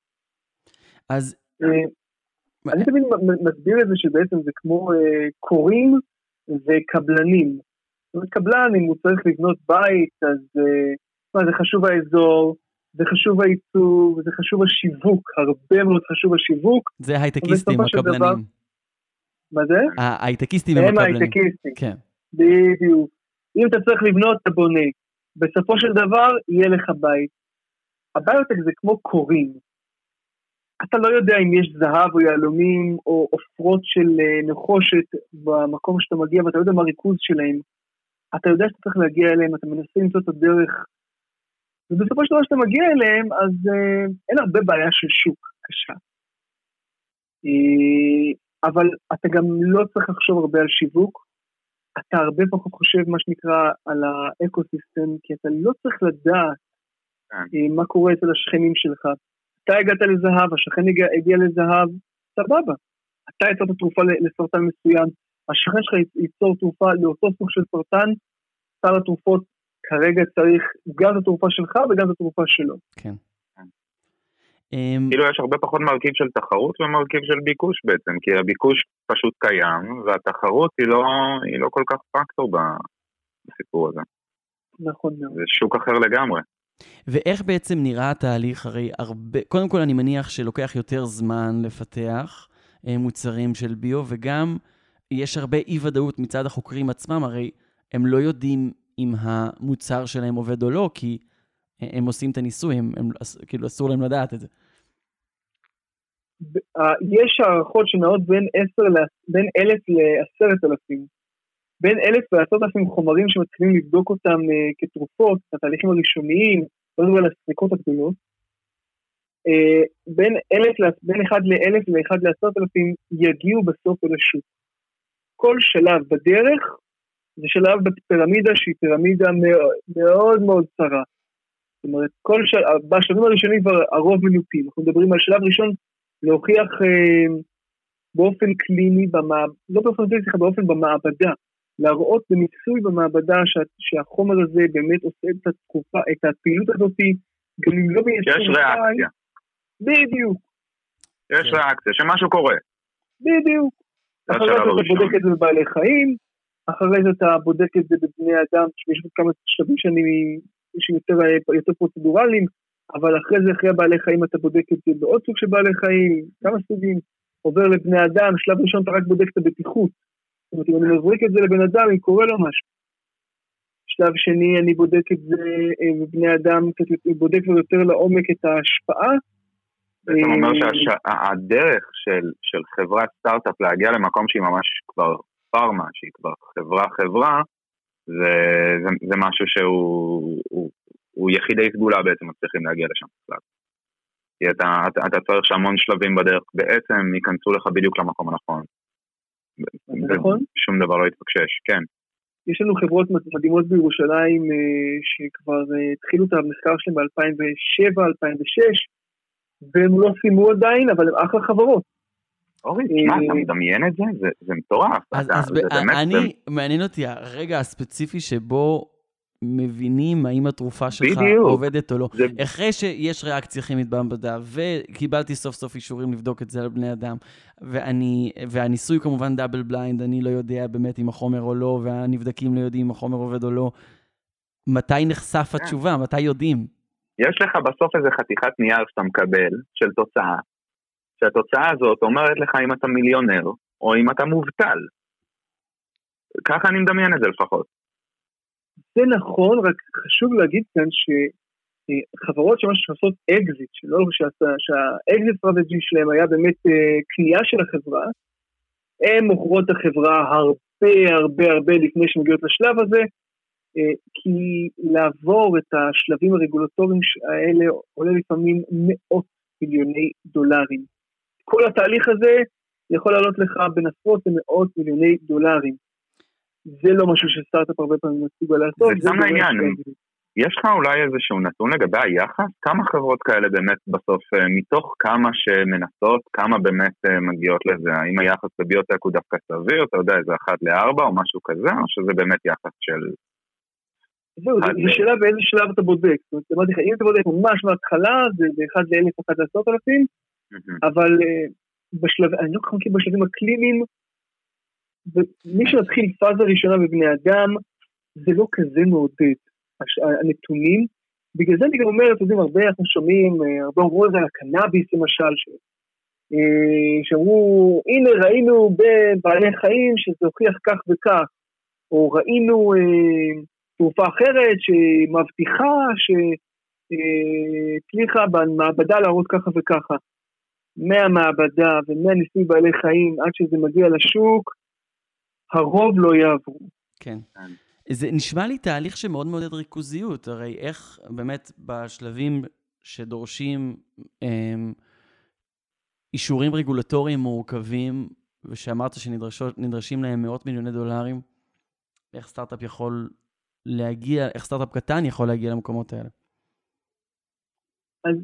אז אה, אני תמיד מסביר את זה שבעצם זה כמו אה, קוראים וקבלנים. זאת אומרת, קבלן, אם הוא צריך לבנות בית, אז אה, מה, זה חשוב האזור, זה חשוב העיצוב, זה חשוב השיווק, הרבה מאוד חשוב השיווק. זה הייטקיסטים, דבר- הקבלנים. מה זה? ההייטקיסטים הם הם הקבלנים. ההייטקיסטים, כן. בדיוק. אם אתה צריך לבנות, אתה בונה. בסופו של דבר, יהיה לך בית. הביוטק זה כמו קוראים. אתה לא יודע אם יש זהב או יהלומים או עופרות של אה, נחושת במקום שאתה מגיע, ואתה לא יודע מה הריכוז שלהם. אתה יודע שאתה צריך להגיע אליהם, אתה מנסה למצוא את הדרך, ובסופו של דבר כשאתה מגיע אליהם, אז אה, אין הרבה בעיה של שוק קשה. אה, אבל אתה גם לא צריך לחשוב הרבה על שיווק, אתה הרבה פחות חושב מה שנקרא על האקו-סיסטם, כי אתה לא צריך לדעת כן. אה, מה קורה אצל השכנים שלך. אתה הגעת לזהב, השכן הגיע, הגיע לזהב, סבבה. אתה יצרת תרופה לסרטן מסוים, השכן שלך ייצור תרופה לאותו סוג של סרטן, סל התרופות כרגע צריך גם את התרופה שלך וגם את התרופה שלו. כן. אמ, כאילו יש הרבה פחות מרכיב של תחרות ומרכיב של ביקוש בעצם, כי הביקוש פשוט קיים, והתחרות היא לא, היא לא כל כך פקטור ב- בסיפור הזה. נכון מאוד. זה שוק אחר לגמרי. ואיך בעצם נראה התהליך? הרי הרבה, קודם כל אני מניח שלוקח יותר זמן לפתח אה, מוצרים של ביו, וגם יש הרבה אי-ודאות מצד החוקרים עצמם, הרי הם לא יודעים אם המוצר שלהם עובד או לא, כי הם עושים את הניסוי, הם, הם, כאילו אסור להם לדעת את זה. אה, יש הערכות שנעות בין 10 ל... בין 1,000 ל-10,000. בין 1,000 ל-10,000 חומרים שמתחילים לבדוק אותם אה, כתרופות, התהליכים הראשוניים, לא מדבר על הסריקות הגדולות. אה, בין 1,000 ל- בין 1 ל-1,000 ל-1 ל-10,000 יגיעו בסוף אל השוק. כל שלב בדרך זה שלב בפירמידה שהיא פירמידה מאוד מאוד, מאוד צרה. זאת אומרת, כל של... בשלבים הראשונים כבר הרוב מנופים. אנחנו מדברים על שלב ראשון להוכיח אה, באופן קליני, במע... לא באופן קליני, סליחה, באופן במעבדה, להראות בניסוי במעבדה שה... שהחומר הזה באמת עושה את התקופה, את הפעילות הזאת, גם אם לא מייצר... יש ריאקציה, בדיוק, יש כן. ריאקציה, שמשהו קורה. בדיוק. אחרי זה אתה. בודק את זה בבעלי חיים, אחרי זה אתה בודק את זה בבני אדם, שיש עוד כמה שלבים שאני, שהם יותר, יותר פרוצדורליים, אבל אחרי זה, אחרי הבעלי חיים, אתה בודק את זה בעוד סוג של בעלי חיים, כמה סוגים, עובר לבני אדם, שלב ראשון אתה רק בודק את הבטיחות. זאת אומרת, אם אני מבריק את זה לבן אדם, אם קורה לו משהו. שלב שני, אני בודק את זה אה, בבני אדם, יותר- בודק כבר יותר לעומק את ההשפעה. בעצם אומר אה, שהדרך של, של חברת סטארט-אפ להגיע למקום שהיא ממש כבר פארמה, שהיא כבר חברה-חברה, זה, זה, זה משהו שהוא הוא, הוא יחידי סגולה בעצם מצליחים להגיע לשם בכלל. כי אתה, אתה, אתה צריך שהמון שלבים בדרך בעצם ייכנסו לך בדיוק למקום הנכון. נכון. שום דבר לא יתפקשש, כן. יש לנו חברות מדהימות בירושלים אה, שכבר אה, התחילו את המחקר שלהם ב-2007, 2006, והם לא סיימו עדיין, אבל הם אחלה חברות. אורי, תשמע, אה, אתה מדמיין את זה? זה, זה מטורף. אז, אתה, אז זה ב- באמת, אני, זה, מעניין אותי הרגע הספציפי שבו מבינים האם התרופה שלך בדיוק. עובדת או לא. זה, אחרי שיש ריאקציה כימית במעבדה, וקיבלתי סוף סוף אישורים לבדוק את זה על בני אדם, ואני, והניסוי כמובן דאבל בליינד, אני לא יודע באמת אם החומר או לא, והנבדקים לא יודעים אם החומר עובד או לא. מתי נחשף כן. התשובה? מתי יודעים? יש לך בסוף איזה חתיכת נייר שאתה מקבל של תוצאה, שהתוצאה הזאת אומרת לך אם אתה מיליונר או אם אתה מובטל. ככה אני מדמיין את זה לפחות. זה נכון, רק חשוב להגיד כאן שחברות שממש עושות אקזיט, שלא שה exit strategy שלהם היה באמת אה, קנייה של החברה, הן מוכרות את החברה הרבה הרבה הרבה לפני שמגיעות לשלב הזה, אה, כי לעבור את השלבים הרגולטוריים האלה עולה לפעמים מאות מיליוני דולרים. כל התהליך הזה יכול לעלות לך בין עשרות למאות מיליוני דולרים. זה לא משהו שסטארט-אפ הרבה פעמים מסוגל לעשות. זה גם העניין. יש לך אולי איזשהו נתון לגבי היחס? כמה חברות כאלה באמת בסוף, אה, מתוך כמה שמנסות, כמה באמת אה, מגיעות לזה? האם היחס בביוטק הוא דווקא סביר, אתה יודע, איזה אחת לארבע או משהו כזה, או שזה באמת יחס של... זהו, ל- שאלה באיזה שלב אתה בודק. זאת אומרת, אמרתי לך, אם אתה בודק ממש מההתחלה, זה באחד לאלף, אחד לעשרות אלפים, אבל אה, בשלב, אני לא כל כך מכיר בשלבים הקליניים, ומי שמתחיל פאזה ראשונה בבני אדם, זה לא כזה מעודד, הנתונים. בגלל זה אני גם אומר, אתם יודעים, הרבה אנחנו שומעים, אה, הרבה אמרו את זה על הקנאביס למשל, ש... אה, שאמרו, הנה ראינו בבעלי חיים שזה הוכיח כך וכך, או ראינו אה, תרופה אחרת שמבטיחה, שהצליחה במעבדה להראות ככה וככה. מהמעבדה ומהניסוי בעלי חיים עד שזה מגיע לשוק, הרוב לא יעברו. כן. כן. זה נשמע לי תהליך שמאוד מעודד ריכוזיות, הרי איך באמת בשלבים שדורשים אמ, אישורים רגולטוריים מורכבים, ושאמרת שנדרשים להם מאות מיליוני דולרים, איך סטארט-אפ יכול להגיע, איך סטארט-אפ קטן יכול להגיע למקומות האלה? אז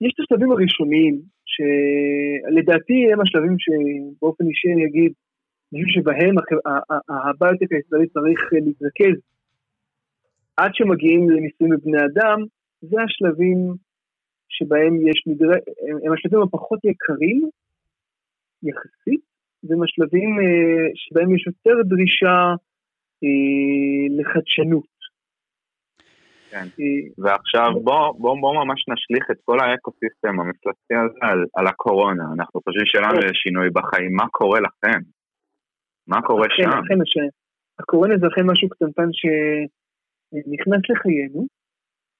יש את השלבים הראשוניים, שלדעתי הם השלבים שבאופן אישי אני אגיד, אני חושב שבהם הביוטק הישראלי צריך להתרכז. עד שמגיעים לניסויים בבני אדם, זה השלבים שבהם יש נדר... הם השלבים הפחות יקרים יחסית, והם השלבים אה, שבהם יש יותר דרישה אה, לחדשנות. כן. ועכשיו בוא, בוא, בוא ממש נשליך את כל האקוסיסטם המפלצתי הזה על, על הקורונה. אנחנו חושבים שלנו יש שינוי בחיים, מה קורה לכם? מה קורה אכן, שם? אכן, אכן. הקורונה זה אכן משהו קטנטן שנכנס לחיינו.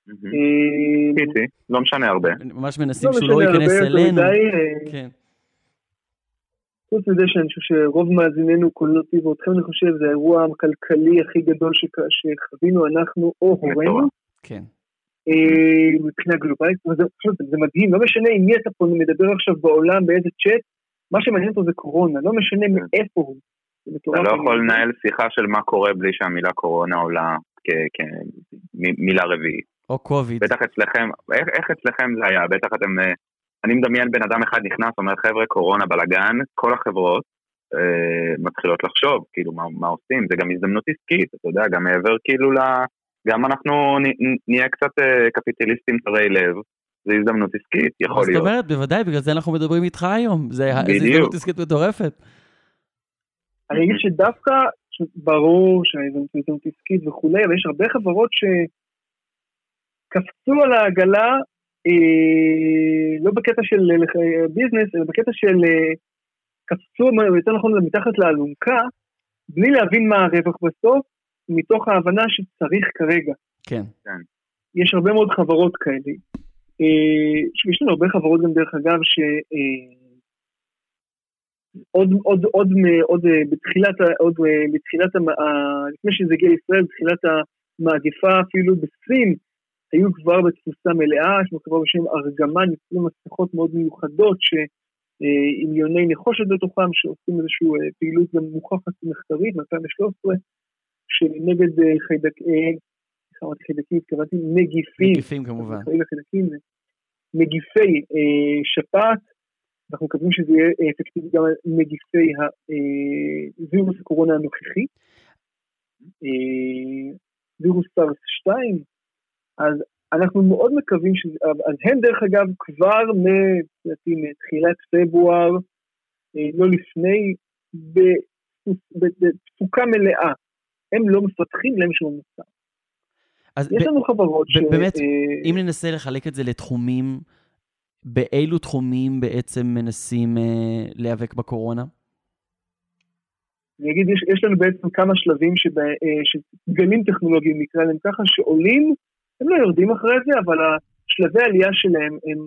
אה, פיצי, לא משנה הרבה. ממש מנסים לא שהוא לא ייכנס אלינו. אה, כן. חוץ מזה שאני חושב שרוב מאזיננו, כולל אותי ואותכם, אני חושב, זה האירוע הכלכלי הכי גדול שחווינו אנחנו או הורינו. כן. אה, מבחינה גלובלית, זה, מדהים, לא משנה עם מי אתה פה מדבר עכשיו בעולם, באיזה צ'אט, מה שמעניין אותו זה קורונה, לא משנה מאיפה הוא. אתה. לא יכול לנהל שיחה של מה קורה בלי שהמילה קורונה עולה כמילה רביעית. או קוביד. בטח אצלכם, איך, איך אצלכם זה היה? בטח אתם... אני מדמיין בן אדם אחד נכנס, אומר חבר'ה קורונה בלאגן, כל החברות אה, מתחילות לחשוב, כאילו מה, מה עושים, זה גם הזדמנות עסקית, אתה יודע, גם מעבר כאילו ל... גם אנחנו נ, נהיה קצת אה, קפיטליסטים צרי לב, זה הזדמנות עסקית, יכול זאת להיות. אומרת, בוודאי, בגלל זה אנחנו מדברים איתך היום. בדיוק. הזדמנות עסקית מטורפת. אני אגיד שדווקא, ברור שההזדמנות עסקית וכולי, אבל יש הרבה חברות שקפצו על העגלה, לא בקטע של אה, ביזנס, אלא בקטע של אה, קפצו, יותר נכון, מתחת לאלונקה, בלי להבין מה הרווח בסוף, מתוך ההבנה שצריך כרגע. כן. יש הרבה מאוד חברות כאלה. אה, יש לנו הרבה חברות גם דרך אגב, ש... אה, עוד, עוד, עוד, מ- עוד אה, בתחילת, ה- עוד אה, בתחילת, לפני שזה הגיע לישראל, בתחילת המאגפה אפילו בסין, היו כבר בתפוסה מלאה, יש לנו חברה בשם ארגמן, יוצרים מסכות מאוד מיוחדות, אה, עם יוני נחושת בתוכם, שעושים איזושהי אה, פעילות גם מוכחת מחקרית, מ-2013, שנגד אה, חיידק, אה, סליחה, אמרתי חיידקים, התכוונתי נגיפים, נגיפים כמובן. חיידקים, נגיפי אה, שפעת, אנחנו מקווים שזה יהיה אה, אפקטיבי גם על נגיפי הווירוס הקורונה הנוכחי, אה, וירוס סארס 2, אז אנחנו מאוד מקווים שזה, אז הם דרך אגב כבר מתחילת פברואר, אה, לא לפני, בתפוקה מלאה. הם לא מפתחים להם שום מוצר. אז יש ב- לנו חברות ש... ב- באמת, אה, אם ננסה לחלק את זה לתחומים, באילו תחומים בעצם מנסים אה, להיאבק בקורונה? אני אגיד, יש, יש לנו בעצם כמה שלבים שבה, אה, שגלים טכנולוגיים נקרא להם ככה, שעולים, הם לא יורדים אחרי זה, אבל השלבי העלייה שלהם הם,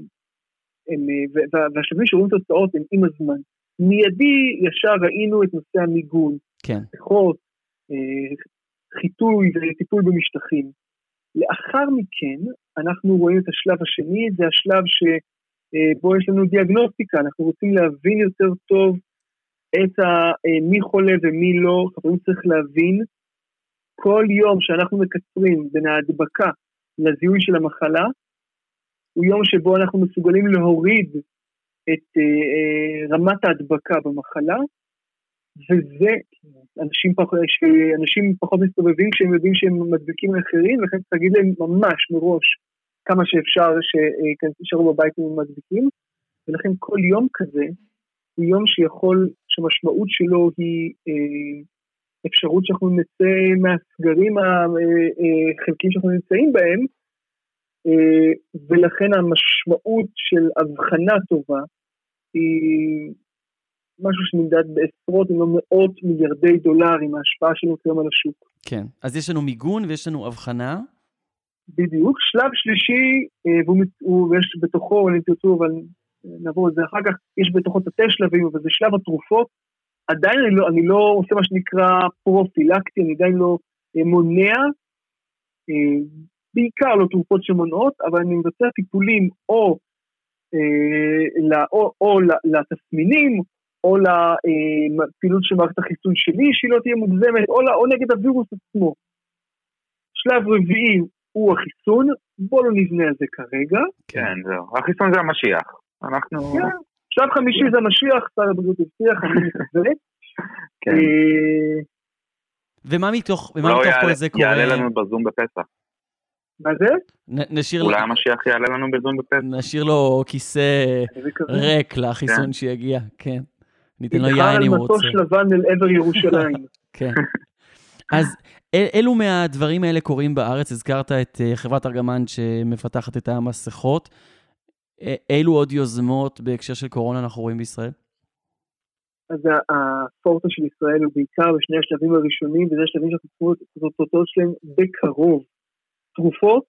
הם אה, וה- והשלבים שרואים תוצאות הם עם הזמן. מיידי ישר ראינו את נושא המיגון, כן. מסכות, אה, חיטוי וטיפול במשטחים. לאחר מכן, אנחנו רואים את השלב השני, זה השלב שבו יש לנו דיאגנוסטיקה, אנחנו רוצים להבין יותר טוב את ה, אה, מי חולה ומי לא, חברים צריך להבין, כל יום שאנחנו מקצרים בין ההדבקה לזיהוי של המחלה, הוא יום שבו אנחנו מסוגלים להוריד את אה, אה, רמת ההדבקה במחלה, וזה, אנשים פחות, שאנשים פחות מסתובבים כשהם יודעים שהם מדביקים אחרים, ולכן צריך להגיד להם ממש מראש כמה שאפשר שישארו בבית אם הם מדביקים, ולכן כל יום כזה הוא יום שיכול, שהמשמעות שלו היא אה, אפשרות שאנחנו נצא מהסגרים החלקיים שאנחנו נמצאים בהם, אה, ולכן המשמעות של הבחנה טובה היא משהו שנמדד בעשרות אם לא מאות מיליארדי דולרים, ההשפעה שלנו כיום על השוק. כן. אז יש לנו מיגון ויש לנו הבחנה. בדיוק. שלב שלישי, אה, ויש בתוכו, אם תרצו, אבל אה, נעבור על זה אחר כך, יש בתוכו תתי שלבים, אבל זה שלב התרופות. עדיין אני לא, אני לא עושה מה שנקרא פרופילקטי, אני עדיין לא אה, מונע, אה, בעיקר לא תרופות שמונעות, אבל אני מבצע טיפולים או, אה, או, או לתסמינים, או לפעילות של מערכת החיסון שלי, שהיא לא תהיה מוגזמת, או, או נגד הווירוס עצמו. שלב רביעי הוא החיסון, בואו לא נבנה על זה כרגע. כן, זהו. החיסון זה המשיח. אנחנו... כן. שלב חמישי זה המשיח, שר הבריאות הבטיח, אני מקווה. כן. אה, ומה מתוך, ומה מתוך כל זה קורה? יעלה לנו בזום בפסח. מה זה? נשאיר אולי המשיח יעלה לנו בזום בפסח. נשאיר לו כיסא. ריק לחיסון כן. שיגיע, כן. ניתן לו יין על אם הוא רוצה. מטוס לבן אל עבר ירושלים. כן. אז אל, אילו מהדברים האלה קורים בארץ? הזכרת את אה, חברת ארגמן שמפתחת את המסכות. אה, אילו עוד יוזמות בהקשר של קורונה אנחנו רואים בישראל? אז הפורטה של ישראל הוא בעיקר בשני השלבים הראשונים, וזה השלבים שאנחנו צריכים את התוצאות שלהם בקרוב. תרופות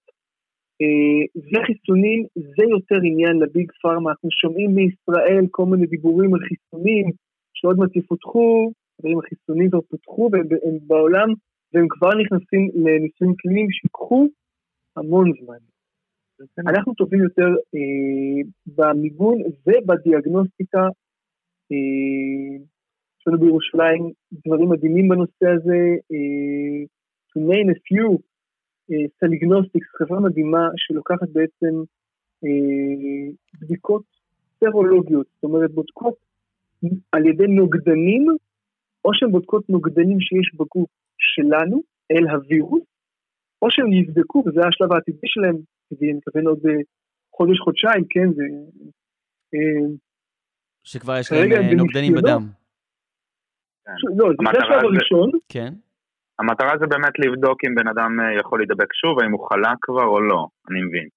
אה, וחיסונים זה יותר עניין לביג פארמה, אנחנו שומעים מישראל כל מיני דיבורים על חיסונים שעוד מעט יפותחו, דברים החיסונים כבר פותחו בעולם והם כבר נכנסים לניסויים קליניים שיקחו המון זמן. אנחנו טובים יותר אה, במיגון ובדיאגנוסטיקה. אה, יש לנו בירושלים דברים מדהימים בנושא הזה. אה, to name a few, אה, Salignostics, חברה מדהימה שלוקחת בעצם אה, בדיקות סרולוגיות, זאת אומרת בודקות על ידי נוגדנים, או שהן בודקות נוגדנים שיש בגוף שלנו, אל הווירוס, או שהם יבדקו, וזה השלב העתידי שלהם, ואני מתכוון עוד אה, חודש, חודשיים, כן, זה... אה, שכבר יש להם אה, נוגדנים. בדם. לא, זה השלב הראשון, כן? המטרה זה באמת לבדוק אם בן אדם יכול להידבק שוב, האם הוא חלה כבר או לא, אני מבין.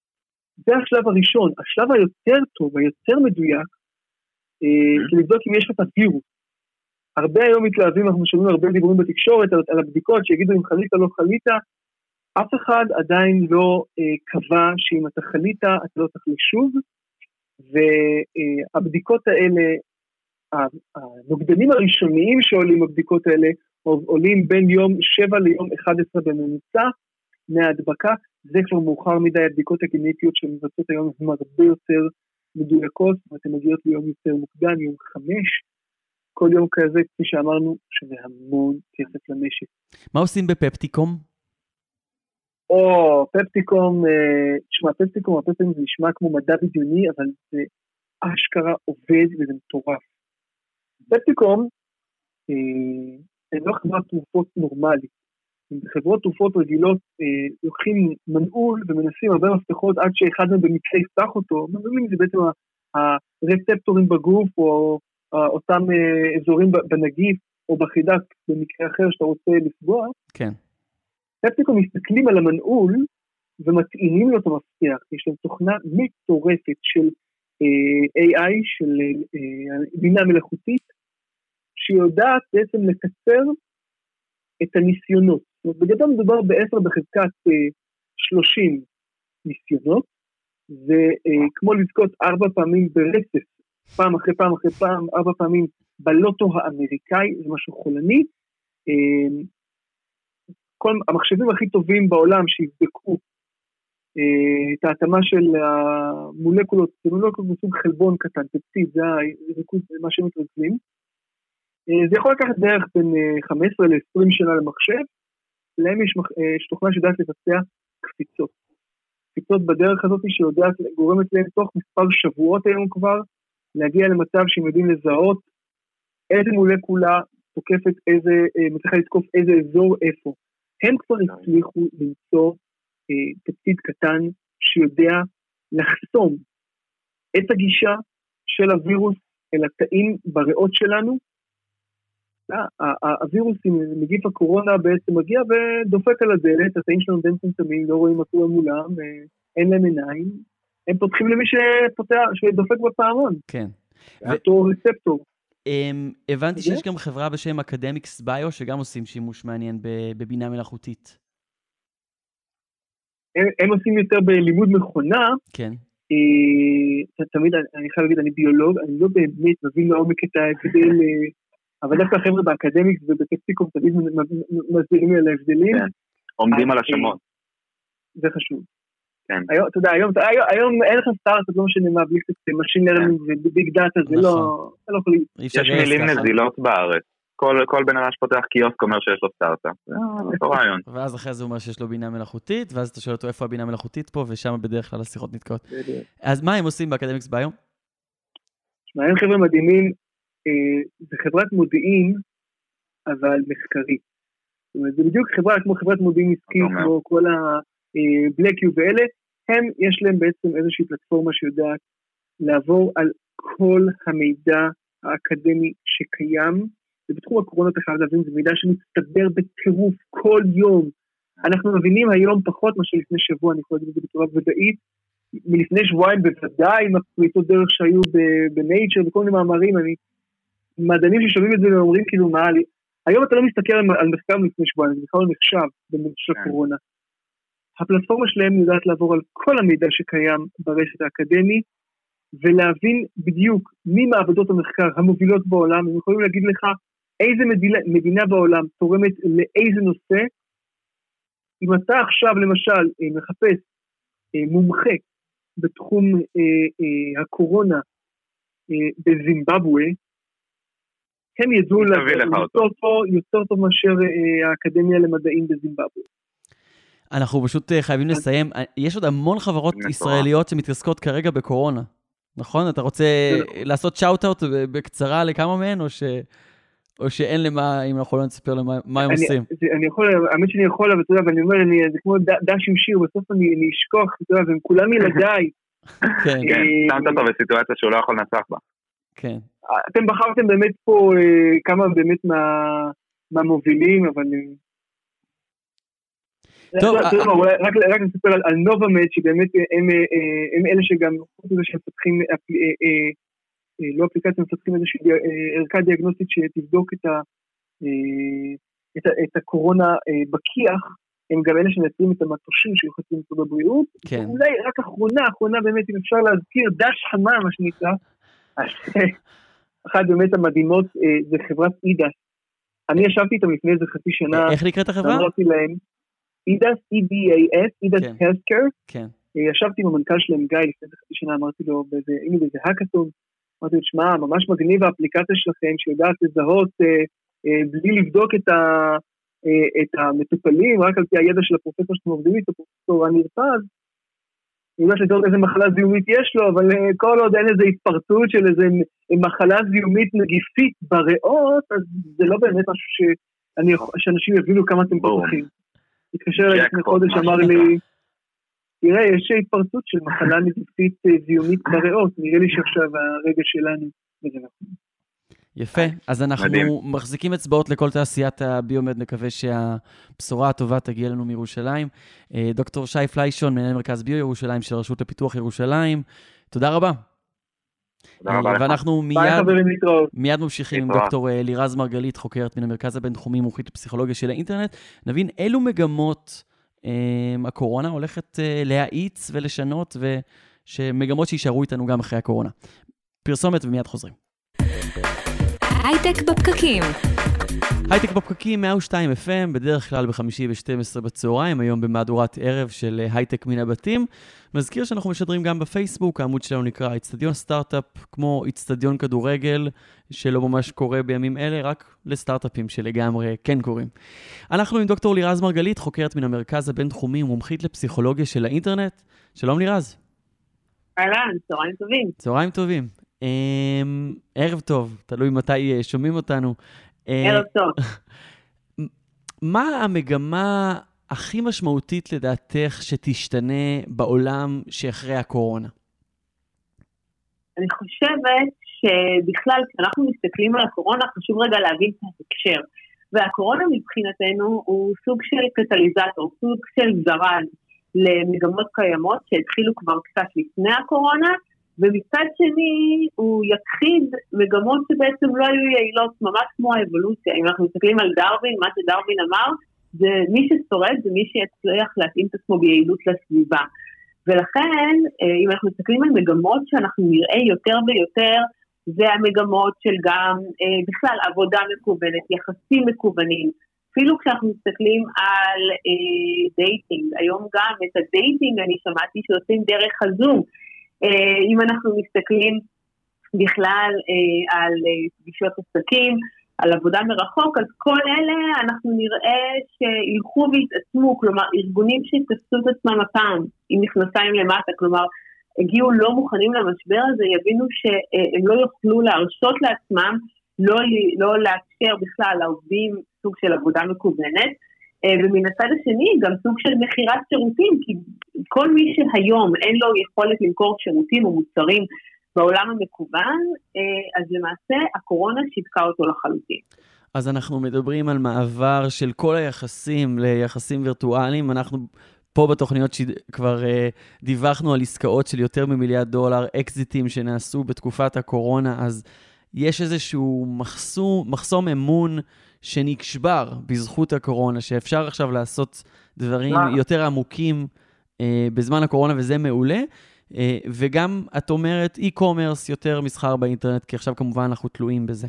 זה השלב הראשון. השלב היותר טוב, היותר מדויק, אה, זה לבדוק אם יש לך את הווירוס. הרבה היום מתלהבים, אנחנו שומעים הרבה דיבורים בתקשורת על, על הבדיקות, שיגידו אם חלית או לא חלית, אף אחד עדיין לא אה, קבע שאם אתה חלית, אתה לא צריך לשוב, והבדיקות האלה, הנוגדנים הראשוניים שעולים בבדיקות האלה, עולים בין יום 7 ליום 11 בממוצע מההדבקה, זה כבר מאוחר מדי, הבדיקות הגנטיות שמבצעות היום הן הרבה יותר מדויקות, זאת אומרת, הן מגיעות ליום יותר מוקדם, יום 5, כל יום כזה, כפי שאמרנו, שזה המון כסף למשק. מה עושים בפפטיקום? או פפטיקום, אה, תשמע, פפטיקום, הרבה פעמים זה נשמע כמו מדע בדיוני, אבל זה אשכרה עובד וזה מטורף. פפטיקום אה, הן לא חברת תרופות נורמלית. בחברות תרופות רגילות אה, לוקחים מנעול ומנסים הרבה מפתחות עד שאחד מהם במקרה יפתח אותו, מנעולים זה בעצם הרצפטורים בגוף או אה, אותם אה, אזורים בנגיף או בחידק במקרה אחר שאתה רוצה לפגוע, כן. ספטיקום מסתכלים על המנעול ומטעינים לו את המפתח, יש להם תוכנה מטורפת של אה, AI, של אה, בינה מלאכותית, שיודעת בעצם לקצר את הניסיונות. זאת אומרת, בגדול מדובר ב-10 בחזקת אה, 30 ניסיונות, זה אה, כמו לזכות ארבע פעמים ברצף, פעם אחרי פעם אחרי פעם, ארבע פעמים בלוטו האמריקאי, זה משהו חולני. אה, כל המחשבים הכי טובים בעולם שיבדקו אה, את ההתאמה של המולקולות, זה מולקולות מסוג חלבון קטן, פפטיד, זה הריכוז, מה שמתרכזים. אה, זה יכול לקחת בערך בין אה, 15 ל-20 שנה למחשב, להם יש, אה, יש תוכנה שיודעת לבצע קפיצות. קפיצות בדרך הזאת שיודעת, גורמת להם תוך מספר שבועות היום כבר, להגיע למצב שהם יודעים לזהות איזה מולקולה תוקפת איזה, אה, מצליחה לתקוף איזה אזור איפה. הם כבר הצליחו למצוא אה, פפטיד קטן שיודע לחסום את הגישה של הווירוס אל התאים בריאות שלנו. אה, ה- ה- הווירוס עם נגיף הקורונה בעצם מגיע ודופק על הדלת, התאים שלנו די מצומצמים, לא רואים מה קורה מולם, אה, אין להם עיניים, הם פותחים למי שפותח, שדופק בפעמון, כן. ו- אותו רצפטור. Um, הבנתי. שיש גם חברה בשם אקדמיקס ביו, שגם עושים שימוש מעניין ב- בבינה מלאכותית. הם, הם עושים יותר בלימוד מכונה, כן. אה, תמיד אני, חייב להגיד, אני ביולוג, אני לא באמת מבין לעומק את ההבדל אה, אבל דווקא החבר'ה באקדמיקס ובטקסטיקום תמיד מסבירים על ההבדלים. כן, עומדים על השמות. זה חשוב. כן. היום, אתה יודע, היום, היום, היום אין לך סטארט-אפ, לא משנה מה, בלי קצת machine learning ו big data, זה לא, נכון. אתה לא יכול... יש מילים. נזילות בארץ. כל, כל בן אדם שפותח קיוסק אומר שיש לו סטארט-אפ. זה אותו רעיון. ואז אחרי זה הוא אומר שיש לו בינה מלאכותית, ואז אתה שואל אותו איפה הבינה המלאכותית פה, ושם בדרך כלל השיחות נתקעות. אז מה הם עושים באקדמיקס ביום? שמע, הם חבר'ה מדהימים, אה, זה חברת מודיעין, אבל מחקרית. זאת אומרת, זה בדיוק חברה כמו חברת מודיעין עסקי, אומר. כמו כל ה-Black U ואלה, הם, יש להם בעצם איזושהי פלטפורמה שיודעת לעבור על כל המידע האקדמי שקיים, ובתחום הקורונה אתה חייב להבין, זה מידע שמצטבר בטירוף כל יום. אנחנו מבינים היום פחות מאשר לפני שבוע, אני יכול להגיד את זה בצורה ודאית, מלפני שבועיים בוודאי עם הפריצות דרך שהיו בנייצ'ר וכל מיני מאמרים, אני, מדענים ששומעים את זה ואומרים כאילו מה, היום אתה לא מסתכל על, מחקר מלפני שבועיים, זה בכלל לא נחשב של כן. הקורונה. הפלטפורמה שלהם יודעת לעבור על כל המידע שקיים ברשת האקדמית, ולהבין בדיוק מי מעבדות המחקר המובילות בעולם, הם יכולים להגיד לך איזה מדינה, מדינה בעולם תורמת לאיזה נושא. אם אתה עכשיו למשל אה, מחפש אה, מומחה בתחום אה, הקורונה אה, בזימבבואה, הם ידעו לך אותו. יותר טוב, מאשר האקדמיה למדעים בזימבבואה. אנחנו פשוט אה, חייבים לסיים. אה, יש עוד המון חברות. ישראליות שמתעסקות כרגע בקורונה. נכון? אתה רוצה לעשות shout-out בקצרה לכמה מהן, או ש... או שאין למה, אם אנחנו לא נספר למה מה הם עושים. אני יכול, האמת שאני יכול, אבל אתה יודע, ואני אומר, אני- זה כמו דש עם שיר, בסוף אני אני אשכוח, אתה יודע, והם כולם ילדיי. כן, כן, אה, שמת אותו בסיטואציה שהוא לא יכול לנצח בה. כן. אתם בחרתם באמת פה כמה באמת מה- מהמובילים, אבל... אה, טוב, אה, אולי רק נספר על- נובמד, שבאמת אה, הם אה, אה, אלה שגם, חוץ מזה שהם מפתחים, אפל- אה, אה, אה, לא אפליקציה, מפתחים איזושהי אה, ערכה דיאגנוסטית שתבדוק את אה, הקורונה אה, בכיח, הם גם אלה שמייצרים את המטושים שיוחסים למשרד הבריאות. כן. אולי רק אחרונה, אחרונה באמת, אם אפשר להזכיר, דש חמה, מה שנקרא. אה, אחת באמת המדהימות אה, זה חברת אידס. אני ישבתי איתם לפני איזה חצי שנה, איך נקראת החברה? אמרתי להם, אידס, E-D-A-S, אידס. Healthcare, כן. ישבתי עם המנכ"ל שלהם, גיא, לפני איזה חצי שנה, אמרתי לו, באיזה, הנה באיזה האקתון, אמרתי לו, שמע, ממש מגניב האפליקציה שלכם, שיודעת לזהות אה, אה, בלי לבדוק את, ה, אה, את המטופלים, רק על פי הידע של הפרופסור שאתם עובדים איתו, פרופסור רן פז, היא יודעת לזהות איזה מחלה זיהומית יש לו, אבל כל עוד אין איזה התפרצות של איזה מחלה זיהומית נגיפית בריאות, אז זה לא באמת משהו שאני, שאנשים יבינו כמה אתם ברור. התקשר אליי לפני חודש, אמר. לי, תראה, יש התפרצות של מחלה נגיפית אה, זיהומית בריאות, נראה לי שעכשיו הרגע שלנו, וזה נכון. יפה, אז אנחנו מדהים. מחזיקים אצבעות לכל תעשיית הביומד, נקווה שהבשורה הטובה תגיע לנו מירושלים. אה, דוקטור שי פליישון, מנהל מרכז ביו ירושלים של הרשות לפיתוח ירושלים, תודה רבה. תודה רבה אה, לך. ואנחנו מיד. מיד ממשיכים עם. דוקטור אה, לירז מרגלית, חוקרת מן המרכז הבינתחומי מומחית לפסיכולוגיה של האינטרנט, נבין אילו מגמות אה, הקורונה הולכת אה, להאיץ ולשנות, ומגמות שיישארו איתנו גם אחרי הקורונה. פרסומת ומיד חוזרים. הייטק בפקקים. הייטק בפקקים 102 FM, בדרך כלל בחמישי ב-12 בצהריים, היום במהדורת ערב של אה, הייטק מן הבתים. מזכיר שאנחנו משדרים גם בפייסבוק, העמוד שלנו נקרא אצטדיון סטארט-אפ, כמו אצטדיון כדורגל, שלא ממש קורה בימים אלה, רק לסטארט-אפים שלגמרי כן קורים. אנחנו עם דוקטור לירז מרגלית, חוקרת מן המרכז הבינתחומי, מומחית לפסיכולוגיה של האינטרנט. שלום לירז. אהלן, צהריים טובים. צהריים טובים. אמ, ערב טוב, תלוי מתי אה, שומעים אותנו. אה, ערב טוב. מה המגמה הכי משמעותית לדעתך שתשתנה בעולם שאחרי הקורונה? אני חושבת שבכלל, כשאנחנו מסתכלים על הקורונה, חשוב רגע להבין את ההקשר. והקורונה מבחינתנו הוא סוג של קטליזטור, סוג של זרז למגמות קיימות שהתחילו כבר קצת לפני הקורונה, ומצד שני הוא יכחיד מגמות שבעצם לא היו יעילות, ממש כמו האבולוציה. אם אנחנו מסתכלים על דרווין, מה שדרווין אמר, זה מי ששורד זה מי שיצליח להתאים את עצמו ביעילות לסביבה. ולכן, אה, אם אנחנו מסתכלים על מגמות שאנחנו נראה יותר ויותר זה המגמות של גם אה, בכלל עבודה מקוונת, יחסים מקוונים. אפילו כשאנחנו מסתכלים על אה, dating, היום גם את ה dating אני שמעתי שעושים דרך הזום. אה, אם אנחנו מסתכלים בכלל אה, על אה, פגישות עסקים, על עבודה מרחוק, אז כל אלה אנחנו נראה שילכו ויתעצמו, כלומר ארגונים שתפסו את עצמם הפעם עם מכנסיים למטה, כלומר הגיעו לא מוכנים למשבר הזה, יבינו שהם לא יוכלו להרשות לעצמם לא, לא לאפשר בכלל לעובדים סוג של עבודה מקוונת, ומן הצד השני גם סוג של מכירת שירותים, כי כל מי שהיום אין לו יכולת למכור שירותים או מוצרים בעולם המקוון, אה, אז למעשה הקורונה שיתקה אותו לחלוטין. אז אנחנו מדברים על מעבר של כל היחסים ליחסים וירטואליים. אנחנו פה בתוכניות שכבר uh, דיווחנו על עסקאות של יותר ממיליארד דולר, אקזיטים שנעשו בתקופת הקורונה, אז יש איזשהו מחסום, מחסום אמון שנשבר בזכות הקורונה, שאפשר עכשיו לעשות דברים מה? יותר עמוקים uh, בזמן הקורונה, וזה מעולה. Uh, וגם, את אומרת, e-commerce, יותר מסחר באינטרנט, כי עכשיו כמובן אנחנו תלויים בזה.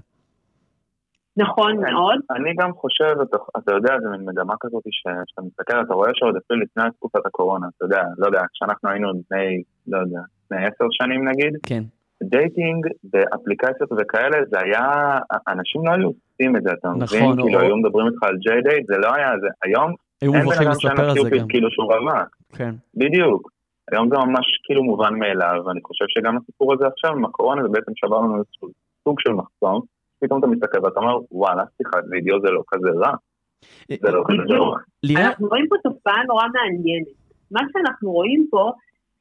נכון מאוד. אני גם חושב, אתה, אתה יודע, זה מין מגמה כזאת שאתה מסתכל, אתה רואה שעוד אפילו לפני תקופת הקורונה, אתה יודע, לא יודע, כשאנחנו היינו לפני, לא יודע, לפני עשר שנים נגיד, כן. dating באפליקציות וכאלה, זה היה, אנשים לא היו עושים את זה, אתה נכון, מבין? או... כאילו היו מדברים איתך על JDate, זה לא היה זה, היום היו מוכרחים לספר על זה גם. כאילו שהוא רווק. כן. בדיוק. היום זה ממש כאילו מובן מאליו, ואני חושב שגם הסיפור הזה עכשיו עם הקורונה זה בעצם שבר לנו איזשהו סוג של מחסום. פתאום אתה מסתכל ואתה אומר, וואלה, שיחת וידאו זה לא כזה רע. זה לא כזה רע. אנחנו רואים פה תופעה נורא מעניינת. מה שאנחנו רואים פה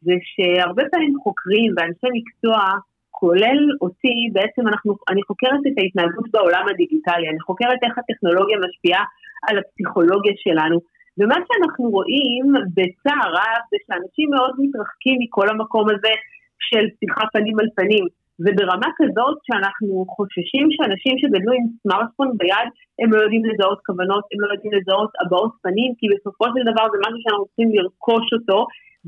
זה שהרבה פעמים חוקרים ואנשי מקצוע, כולל אותי, בעצם אנחנו, אני חוקרת את ההתנהגות בעולם הדיגיטלי, אני חוקרת איך הטכנולוגיה משפיעה על הפסיכולוגיה שלנו. ומה שאנחנו רואים בצער רב זה שאנשים מאוד מתרחקים מכל המקום הזה של שיחה פנים על פנים. וברמה כזאת שאנחנו חוששים שאנשים שגדלו עם סמארטפון ביד, הם לא יודעים לזהות כוונות, הם לא יודעים לזהות הבעות פנים, כי בסופו של דבר זה משהו שאנחנו רוצים לרכוש אותו,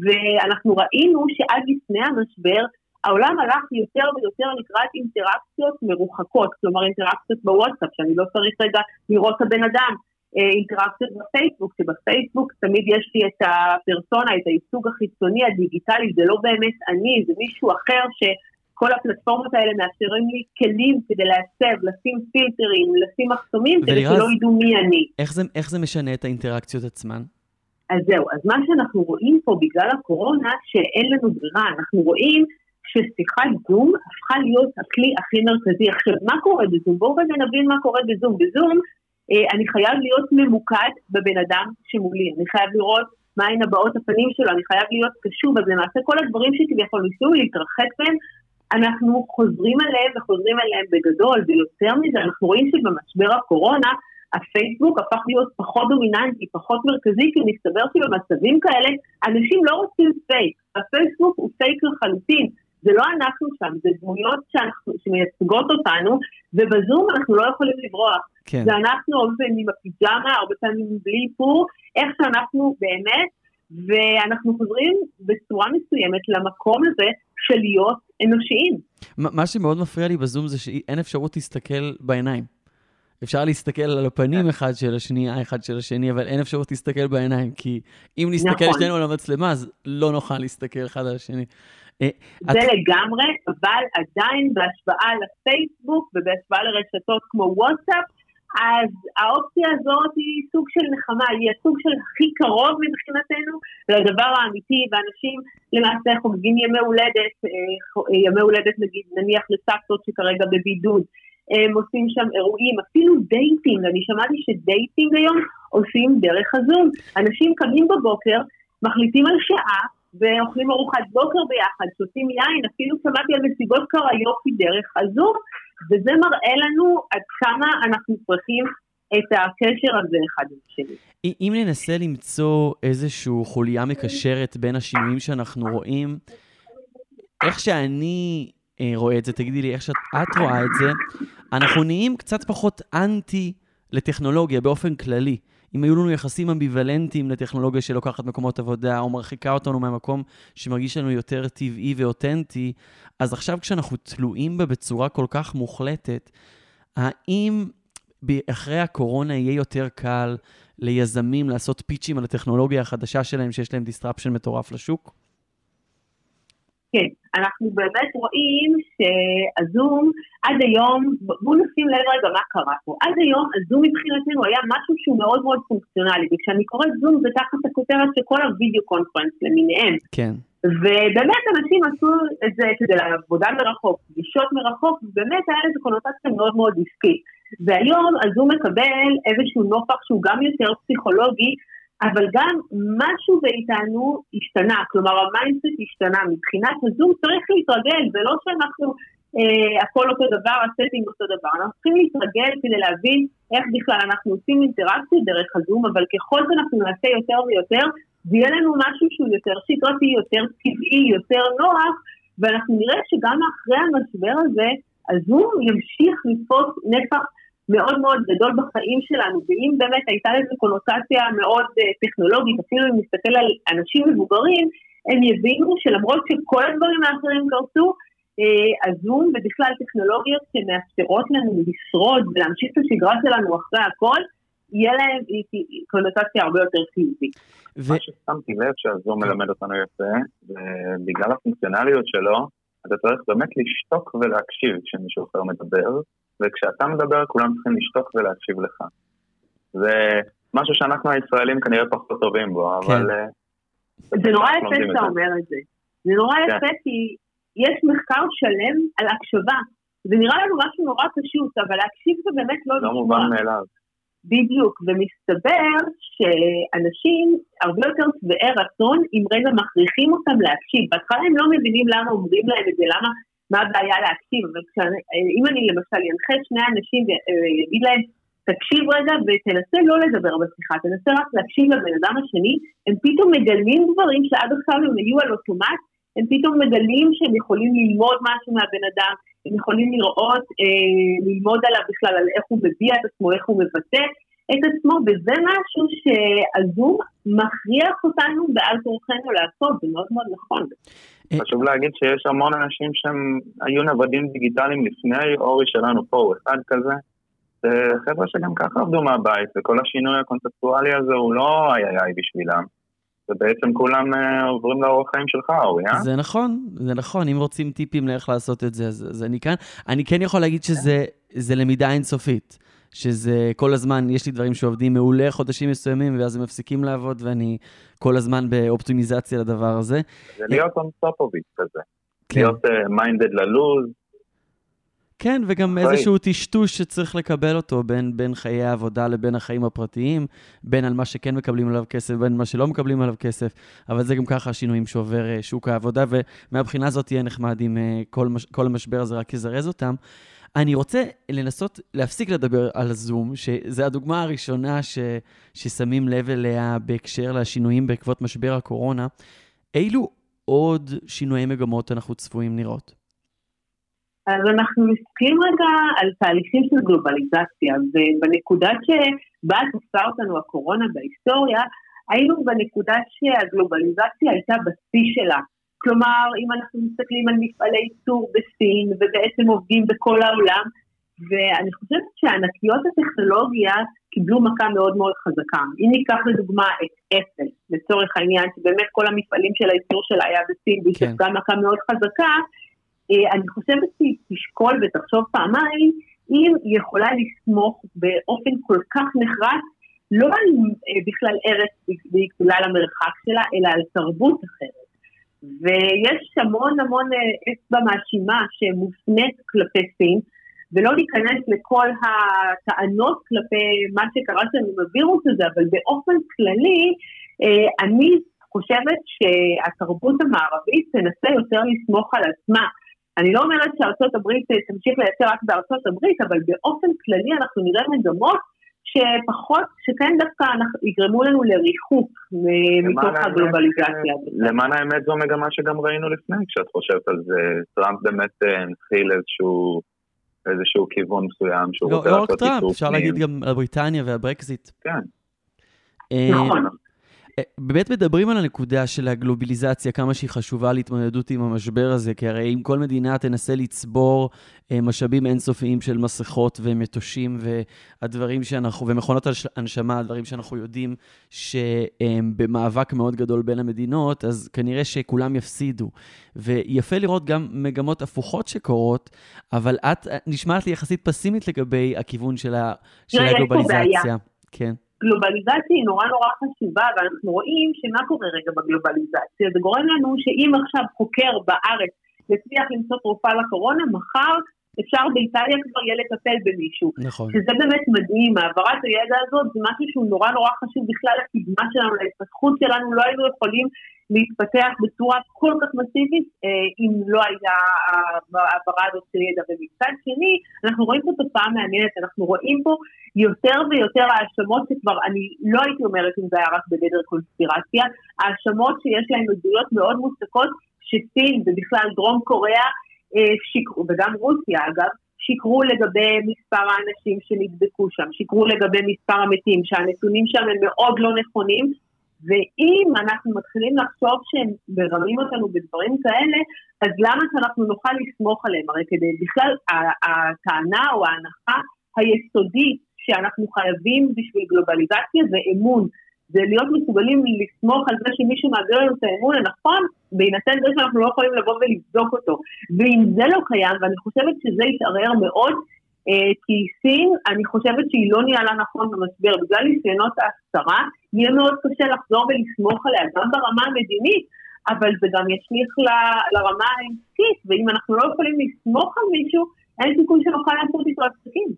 ואנחנו ראינו שעד לפני המשבר, העולם הלך יותר ויותר לקראת אינטראקציות מרוחקות, כלומר אינטראקציות בוואטסאפ, שאני לא צריך רגע לראות את הבן אדם, אה, אינטראקציות בפייסבוק, שבפייסבוק תמיד יש לי את הפרסונה, את הייצוג החיצוני הדיגיטלי, זה לא באמת אני, זה מישהו אחר ש... כל הפלטפורמות האלה מאפשרים לי כלים כדי להסב, לשים פילטרים, לשים מחסומים, כדי שלא ידעו מי אני. איך זה, איך זה משנה את האינטראקציות עצמן? אז זהו, אז מה שאנחנו רואים פה בגלל הקורונה, שאין לנו ברירה, אנחנו רואים ששיחת זום הפכה להיות הכלי הכי מרכזי. עכשיו, מה קורה בזום? בואו רגע נבין מה קורה בזום. בזום אה, אני חייב להיות ממוקד בבן אדם שמולי, אני חייב לראות מהן הבעות הפנים שלו, אני חייב להיות קשוב, אז למעשה כל הדברים שכביכול ניסו להתרחק מהם, אנחנו חוזרים עליהם וחוזרים עליהם בגדול, ויותר מזה, אנחנו רואים שבמשבר הקורונה, הפייסבוק הפך להיות פחות דומיננטי, פחות מרכזי, כי מסתבר שבמצבים כאלה אנשים לא רוצים פייק. הפייסבוק הוא פייק לחלוטין. זה לא אנחנו שם, זה דמויות שאנחנו, שמייצגות אותנו, ובזום אנחנו לא יכולים לברוח. כן. זה אנחנו הרבה פעמים עם הפיג'מה, הרבה פעמים בלי איפור, איך שאנחנו באמת, ואנחנו חוזרים בצורה מסוימת למקום הזה של להיות אנושיים. מה שמאוד מפריע לי בזום זה שאין אפשרות להסתכל בעיניים. אפשר להסתכל על הפנים אחד של השני, האחד של השני, אבל אין אפשרות להסתכל בעיניים, כי אם נסתכל נכון. שנינו על המצלמה, אז לא נוכל להסתכל אחד על השני. אה, זה את... לגמרי, אבל עדיין בהשוואה לפייסבוק ובהשוואה לרשתות כמו וואטסאפ, אז האופציה הזאת היא סוג של נחמה, היא הסוג של הכי קרוב מבחינתנו לדבר האמיתי, ואנשים למעשה חוגגים ימי הולדת, אה, ימי הולדת נגיד נניח לסבתות שכרגע בבידוד, הם עושים שם אירועים, אפילו dating, אני שמעתי ש dating היום עושים דרך הזום. אנשים קמים בבוקר, מחליטים על שעה, ואוכלים ארוחת בוקר ביחד, שותים יין, אפילו שמעתי על מסיבות קריוקי דרך הזום, וזה מראה לנו עד כמה אנחנו צריכים את הקשר הזה אחד עם השני. אם ננסה למצוא איזושהי חוליה מקשרת בין השינויים שאנחנו רואים, איך שאני אה, רואה את זה, תגידי לי איך שאת רואה את זה, אנחנו נהיים קצת פחות אנטי לטכנולוגיה באופן כללי. אם היו לנו יחסים אמביוולנטיים לטכנולוגיה שלוקחת מקומות עבודה, או מרחיקה אותנו מהמקום שמרגיש לנו יותר טבעי ואותנטי, אז עכשיו כשאנחנו תלויים בה בצורה כל כך מוחלטת, האם אחרי הקורונה יהיה יותר קל ליזמים לעשות פיצ'ים על הטכנולוגיה החדשה שלהם, שיש להם disruption מטורף לשוק? כן, אנחנו באמת רואים שהזום עד היום, בואו נשים לב רגע מה קרה פה, עד היום הזום מבחינתנו היה משהו שהוא מאוד מאוד פונקציונלי, וכשאני קוראת זום זה תחת הכותרת של כל הווידאו קונפרנס למיניהם. כן. ובאמת אנשים עשו את זה כדי לעבודה מרחוק, פגישות מרחוק, ובאמת היה לזה קונוטציה מאוד מאוד עסקית. והיום הזום מקבל איזשהו נופח שהוא גם יותר פסיכולוגי, אבל גם משהו מאיתנו השתנה, כלומר ה mindset השתנה, מבחינת הזום צריך להתרגל, זה לא שאנחנו, אה, הכל אותו דבר, ה setting אותו דבר, אנחנו צריכים להתרגל כדי להבין איך בכלל אנחנו עושים אינטראקציה דרך הזום, אבל ככל שאנחנו נעשה יותר ויותר, זה יהיה לנו משהו שהוא יותר שגרתי, יותר טבעי, יותר נוח, ואנחנו נראה שגם אחרי המשבר הזה, הזום ימשיך לתפוס נפח מאוד מאוד גדול בחיים שלנו, ואם באמת הייתה לזה קונוטציה מאוד uh, טכנולוגית, אפילו אם נסתכל על אנשים מבוגרים, הם יבינו שלמרות שכל הדברים האחרים קרסו, uh, הזום ובכלל טכנולוגיות שמאפשרות לנו לשרוד ולהמשיך את השגרה שלנו אחרי הכל, יהיה להם קונוטציה הרבה יותר חיובית. ו... מה ששמתי לב שהזום מלמד אותנו יפה, ובגלל הפונקציונליות שלו, אתה צריך באמת לשתוק ולהקשיב כשמישהו אחר מדבר, וכשאתה מדבר כולם צריכים לשתוק ולהקשיב לך. זה משהו שאנחנו הישראלים כנראה פחות טובים בו, כן. אבל... אה, זה נורא יפה שאתה אומר את זה. זה נורא כן. יפה כי יש מחקר שלם על הקשבה. זה נראה לנו משהו נורא פשוט, אבל להקשיב זה באמת לא... לא מובן מאליו. בדיוק, ומסתבר שאנשים הרבה יותר שבעי רצון אם רגע מכריחים אותם להקשיב. בהתחלה הם לא מבינים למה אומרים להם את זה, למה מה הבעיה להקשיב, אבל אם אני למשל אנחה שני אנשים ואגיד להם, תקשיב רגע ותנסה לא לדבר בשיחה, תנסה רק להקשיב לבן אדם השני, הם פתאום מגלים דברים שעד עכשיו הם היו על אוטומט, הם פתאום מגלים שהם יכולים ללמוד משהו מהבן אדם, הם יכולים לראות, אה, ללמוד עליו בכלל, על איך הוא מביע את עצמו, איך הוא מבטא את עצמו, וזה משהו שהזום מכריח אותנו בעל כורחנו לעשות, זה מאוד מאוד נכון. חשוב להגיד שיש המון אנשים שהם היו נוודים דיגיטליים לפני אורי שלנו פה, הוא אחד כזה. זה חבר'ה שגם ככה עבדו מהבית, וכל השינוי הקונספטואלי הזה הוא לא איי איי בשבילם. ובעצם כולם uh, עוברים לאורח חיים שלך, אורי, אה? זה נכון, זה נכון, אם רוצים טיפים לאיך לעשות את זה, אז, אז אני כאן. אני כן יכול להגיד שזה למידה אינסופית. שזה כל הזמן, יש לי דברים שעובדים מעולה חודשים מסוימים, ואז הם מפסיקים לעבוד, ואני כל הזמן באופטימיזציה לדבר הזה. זה להיות it כזה. כן. להיות uh, minded ללוז. כן, וגם איזשהו טשטוש שצריך לקבל אותו בין, בין חיי העבודה לבין החיים הפרטיים, בין על מה שכן מקבלים עליו כסף, בין מה שלא מקבלים עליו כסף, אבל זה גם ככה השינויים שעובר uh, שוק העבודה, ומהבחינה הזאת יהיה נחמד אם uh, כל, מש, כל המשבר הזה רק יזרז אותם. אני רוצה לנסות להפסיק לדבר על הזום, שזו הדוגמה הראשונה ש, ששמים לב אליה בהקשר לשינויים בעקבות משבר הקורונה. אילו עוד שינויי מגמות אנחנו צפויים לראות? אז אנחנו מסתכלים רגע על תהליכים של גלובליזציה, ובנקודה שבה תפסה אותנו הקורונה בהיסטוריה, היינו בנקודה שהגלובליזציה הייתה בשיא שלה. כלומר, אם אנחנו מסתכלים על מפעלי ייצור בסין ובעצם עובדים בכל העולם, ואני חושבת שענקיות הטכנולוגיה קיבלו מכה מאוד מאוד חזקה. אם ניקח לדוגמה את אפל, לצורך העניין, שבאמת כל המפעלים של הייצור שלה היה בסין, והיא כן. ספגה מכה מאוד חזקה, אה, אני חושבת שהיא תשקול ותחשוב פעמיים אם היא יכולה לסמוך באופן כל כך נחרץ לא על אה, בכלל ארץ בגלל המרחק שלה, אלא על תרבות אחרת. ויש המון המון אה, אצבע מאשימה שמופנית כלפי סין, ולא להיכנס לכל הטענות כלפי מה שקרה שם עם הווירוס הזה, אבל באופן כללי, אה, אני חושבת שהתרבות המערבית תנסה יותר לסמוך על עצמה. אני לא אומרת שארצות הברית אה, תמשיך לייצר רק בארצות הברית, אבל באופן כללי אנחנו נראה מגמות שפחות, שכן דווקא יגרמו לנו לריחוק מתוך הגלובליזציה. למען האמת זו מגמה שגם ראינו לפני, כשאת חושבת על זה. טראמפ באמת אה, הנחיל איזשהו... איזשהו כיוון מסוים שהוא לא, רוצה לא לעשות. לא רק טראמפ, אפשר להגיד גם על בריטניה והברקזיט. כן. נכון. באמת מדברים על הנקודה של הגלובליזציה, כמה שהיא חשובה להתמודדות עם המשבר הזה, כי הרי אם כל מדינה תנסה לצבור אה, משאבים אינסופיים של מסכות ומטושים והדברים שאנחנו, ומכונות הנשמה, הדברים שאנחנו יודעים שהם במאבק מאוד גדול בין המדינות, אז כנראה שכולם יפסידו. ויפה לראות גם מגמות הפוכות שקורות, אבל את נשמעת לי יחסית פסימית לגבי הכיוון של, ה, של הגלובליזציה. כן. גלובליזציה היא נורא נורא חשובה, ואנחנו רואים שמה קורה רגע בגלובליזציה? זה גורם לנו שאם עכשיו חוקר בארץ יצליח למצוא תרופה לקורונה, מחר אפשר באיטליה כבר יהיה לטפל במישהו. נכון. שזה באמת מדהים, העברת הידע הזאת זה משהו שהוא נורא נורא חשוב בכלל לקדמה שלנו, להתפתחות שלנו, לא היינו יכולים להתפתח בצורה כל כך מסיבית אה, אם לא הייתה העברה הזאת של ידע. ומצד שני, אנחנו רואים פה תופעה מעניינת, אנחנו רואים פה יותר ויותר האשמות שכבר, אני לא הייתי אומרת אם זה היה רק בגדר קונספירציה, האשמות שיש להן עדויות מאוד מוצקות, שסין ובכלל דרום קוריאה אה, שיקרו, וגם רוסיה אגב, שיקרו לגבי מספר האנשים שנדבקו שם, שיקרו לגבי מספר המתים, שהנתונים שם הם מאוד לא נכונים, ואם אנחנו מתחילים לחשוב שהם מרמים אותנו בדברים כאלה, אז למה שאנחנו נוכל לסמוך עליהם? הרי כדי בכלל, הטענה או ההנחה היסודית שאנחנו חייבים בשביל גלובליזציה זה אמון. זה להיות מסוגלים לסמוך על זה שמישהו מעביר לנו את האמון הנכון, בהינתן זה שאנחנו לא יכולים לבוא ולבדוק אותו. ואם זה לא קיים, ואני חושבת שזה יתערער מאוד, אה, כי סין, אני חושבת שהיא לא ניהלה נכון במשבר, בגלל ניסיונות ההסתרה, יהיה מאוד קשה לחזור ולסמוך עליה, גם ברמה המדינית, אבל זה גם ישליך ל, לרמה העסקית, ואם אנחנו לא יכולים לסמוך על מישהו, אין סיכוי שנוכל לעשות איתו עסקים.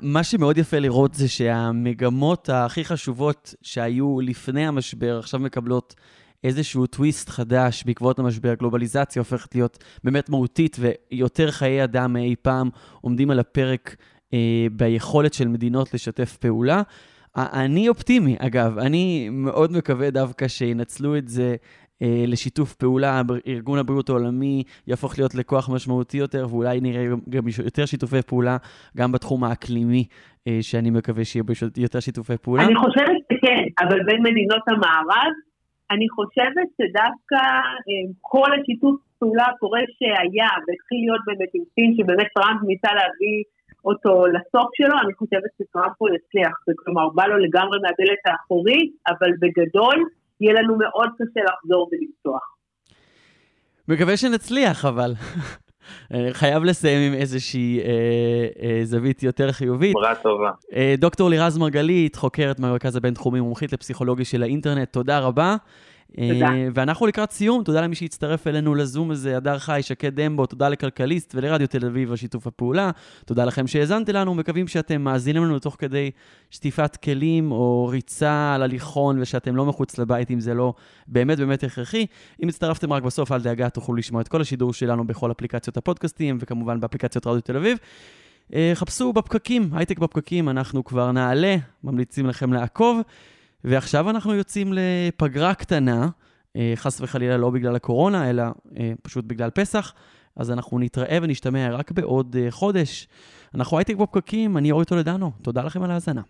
מה שמאוד יפה לראות זה שהמגמות הכי חשובות שהיו לפני המשבר עכשיו מקבלות איזשהו טוויסט חדש בעקבות המשבר. גלובליזציה הופכת להיות באמת מהותית ויותר חיי אדם מאי פעם עומדים על הפרק אה, ביכולת של מדינות לשתף פעולה. אני אופטימי, אגב, אני מאוד מקווה דווקא שינצלו את זה לשיתוף פעולה, ארגון הבריאות העולמי יהפוך להיות לכוח משמעותי יותר, ואולי נראה גם יותר שיתופי פעולה גם בתחום האקלימי, אה, שאני מקווה שיהיה יותר שיתופי פעולה. אני חושבת שכן, אבל בין מדינות המערב, אני חושבת שדווקא אה, כל השיתוף פעולה הפורה שהיה, והתחיל להיות באמת עם סין, שבאמת טראמפ ניסה להביא אותו לסוף שלו, אני חושבת שטראמפ הוא יצליח. כלומר, בא לו לגמרי מהדלת האחורית, אבל בגדול, יהיה לנו מאוד קשה לחזור ולפתוח. מקווה שנצליח, אבל. חייב לסיים עם איזושהי אה, אה, זווית יותר חיובית. בראה טובה. אה, דוקטור לירז מרגלית, חוקרת מהמרכז הבינתחומי, מומחית לפסיכולוגיה של האינטרנט, תודה רבה. תודה. אה, ואנחנו לקראת סיום, תודה למי שהצטרף אלינו לזום הזה, הדר חי, שקד דמבו, תודה לכלכליסט ולרדיו תל אביב על שיתוף הפעולה. תודה לכם שהאזנתם לנו, מקווים שאתם מאזינים לנו תוך כדי שטיפת כלים או ריצה על הליכון, ושאתם לא מחוץ לבית אם זה לא באמת באמת הכרחי. אם הצטרפתם רק בסוף, אל דאגה, תוכלו לשמוע את כל השידור שלנו בכל אפליקציות הפודקאסטים, וכמובן באפליקציות רדיו תל אביב. אה, חפשו בפקקים, הייטק בפקקים, אנחנו כבר נעלה, ממליצים לכם לעקוב. ועכשיו אנחנו יוצאים לפגרה קטנה, אה, חס וחלילה לא בגלל הקורונה, אלא אה, פשוט בגלל פסח. אז אנחנו נתראה ונשתמע רק בעוד אה, חודש. אנחנו הייטק בפקקים, אני אורי טולדנו, תודה לכם על ההאזנה.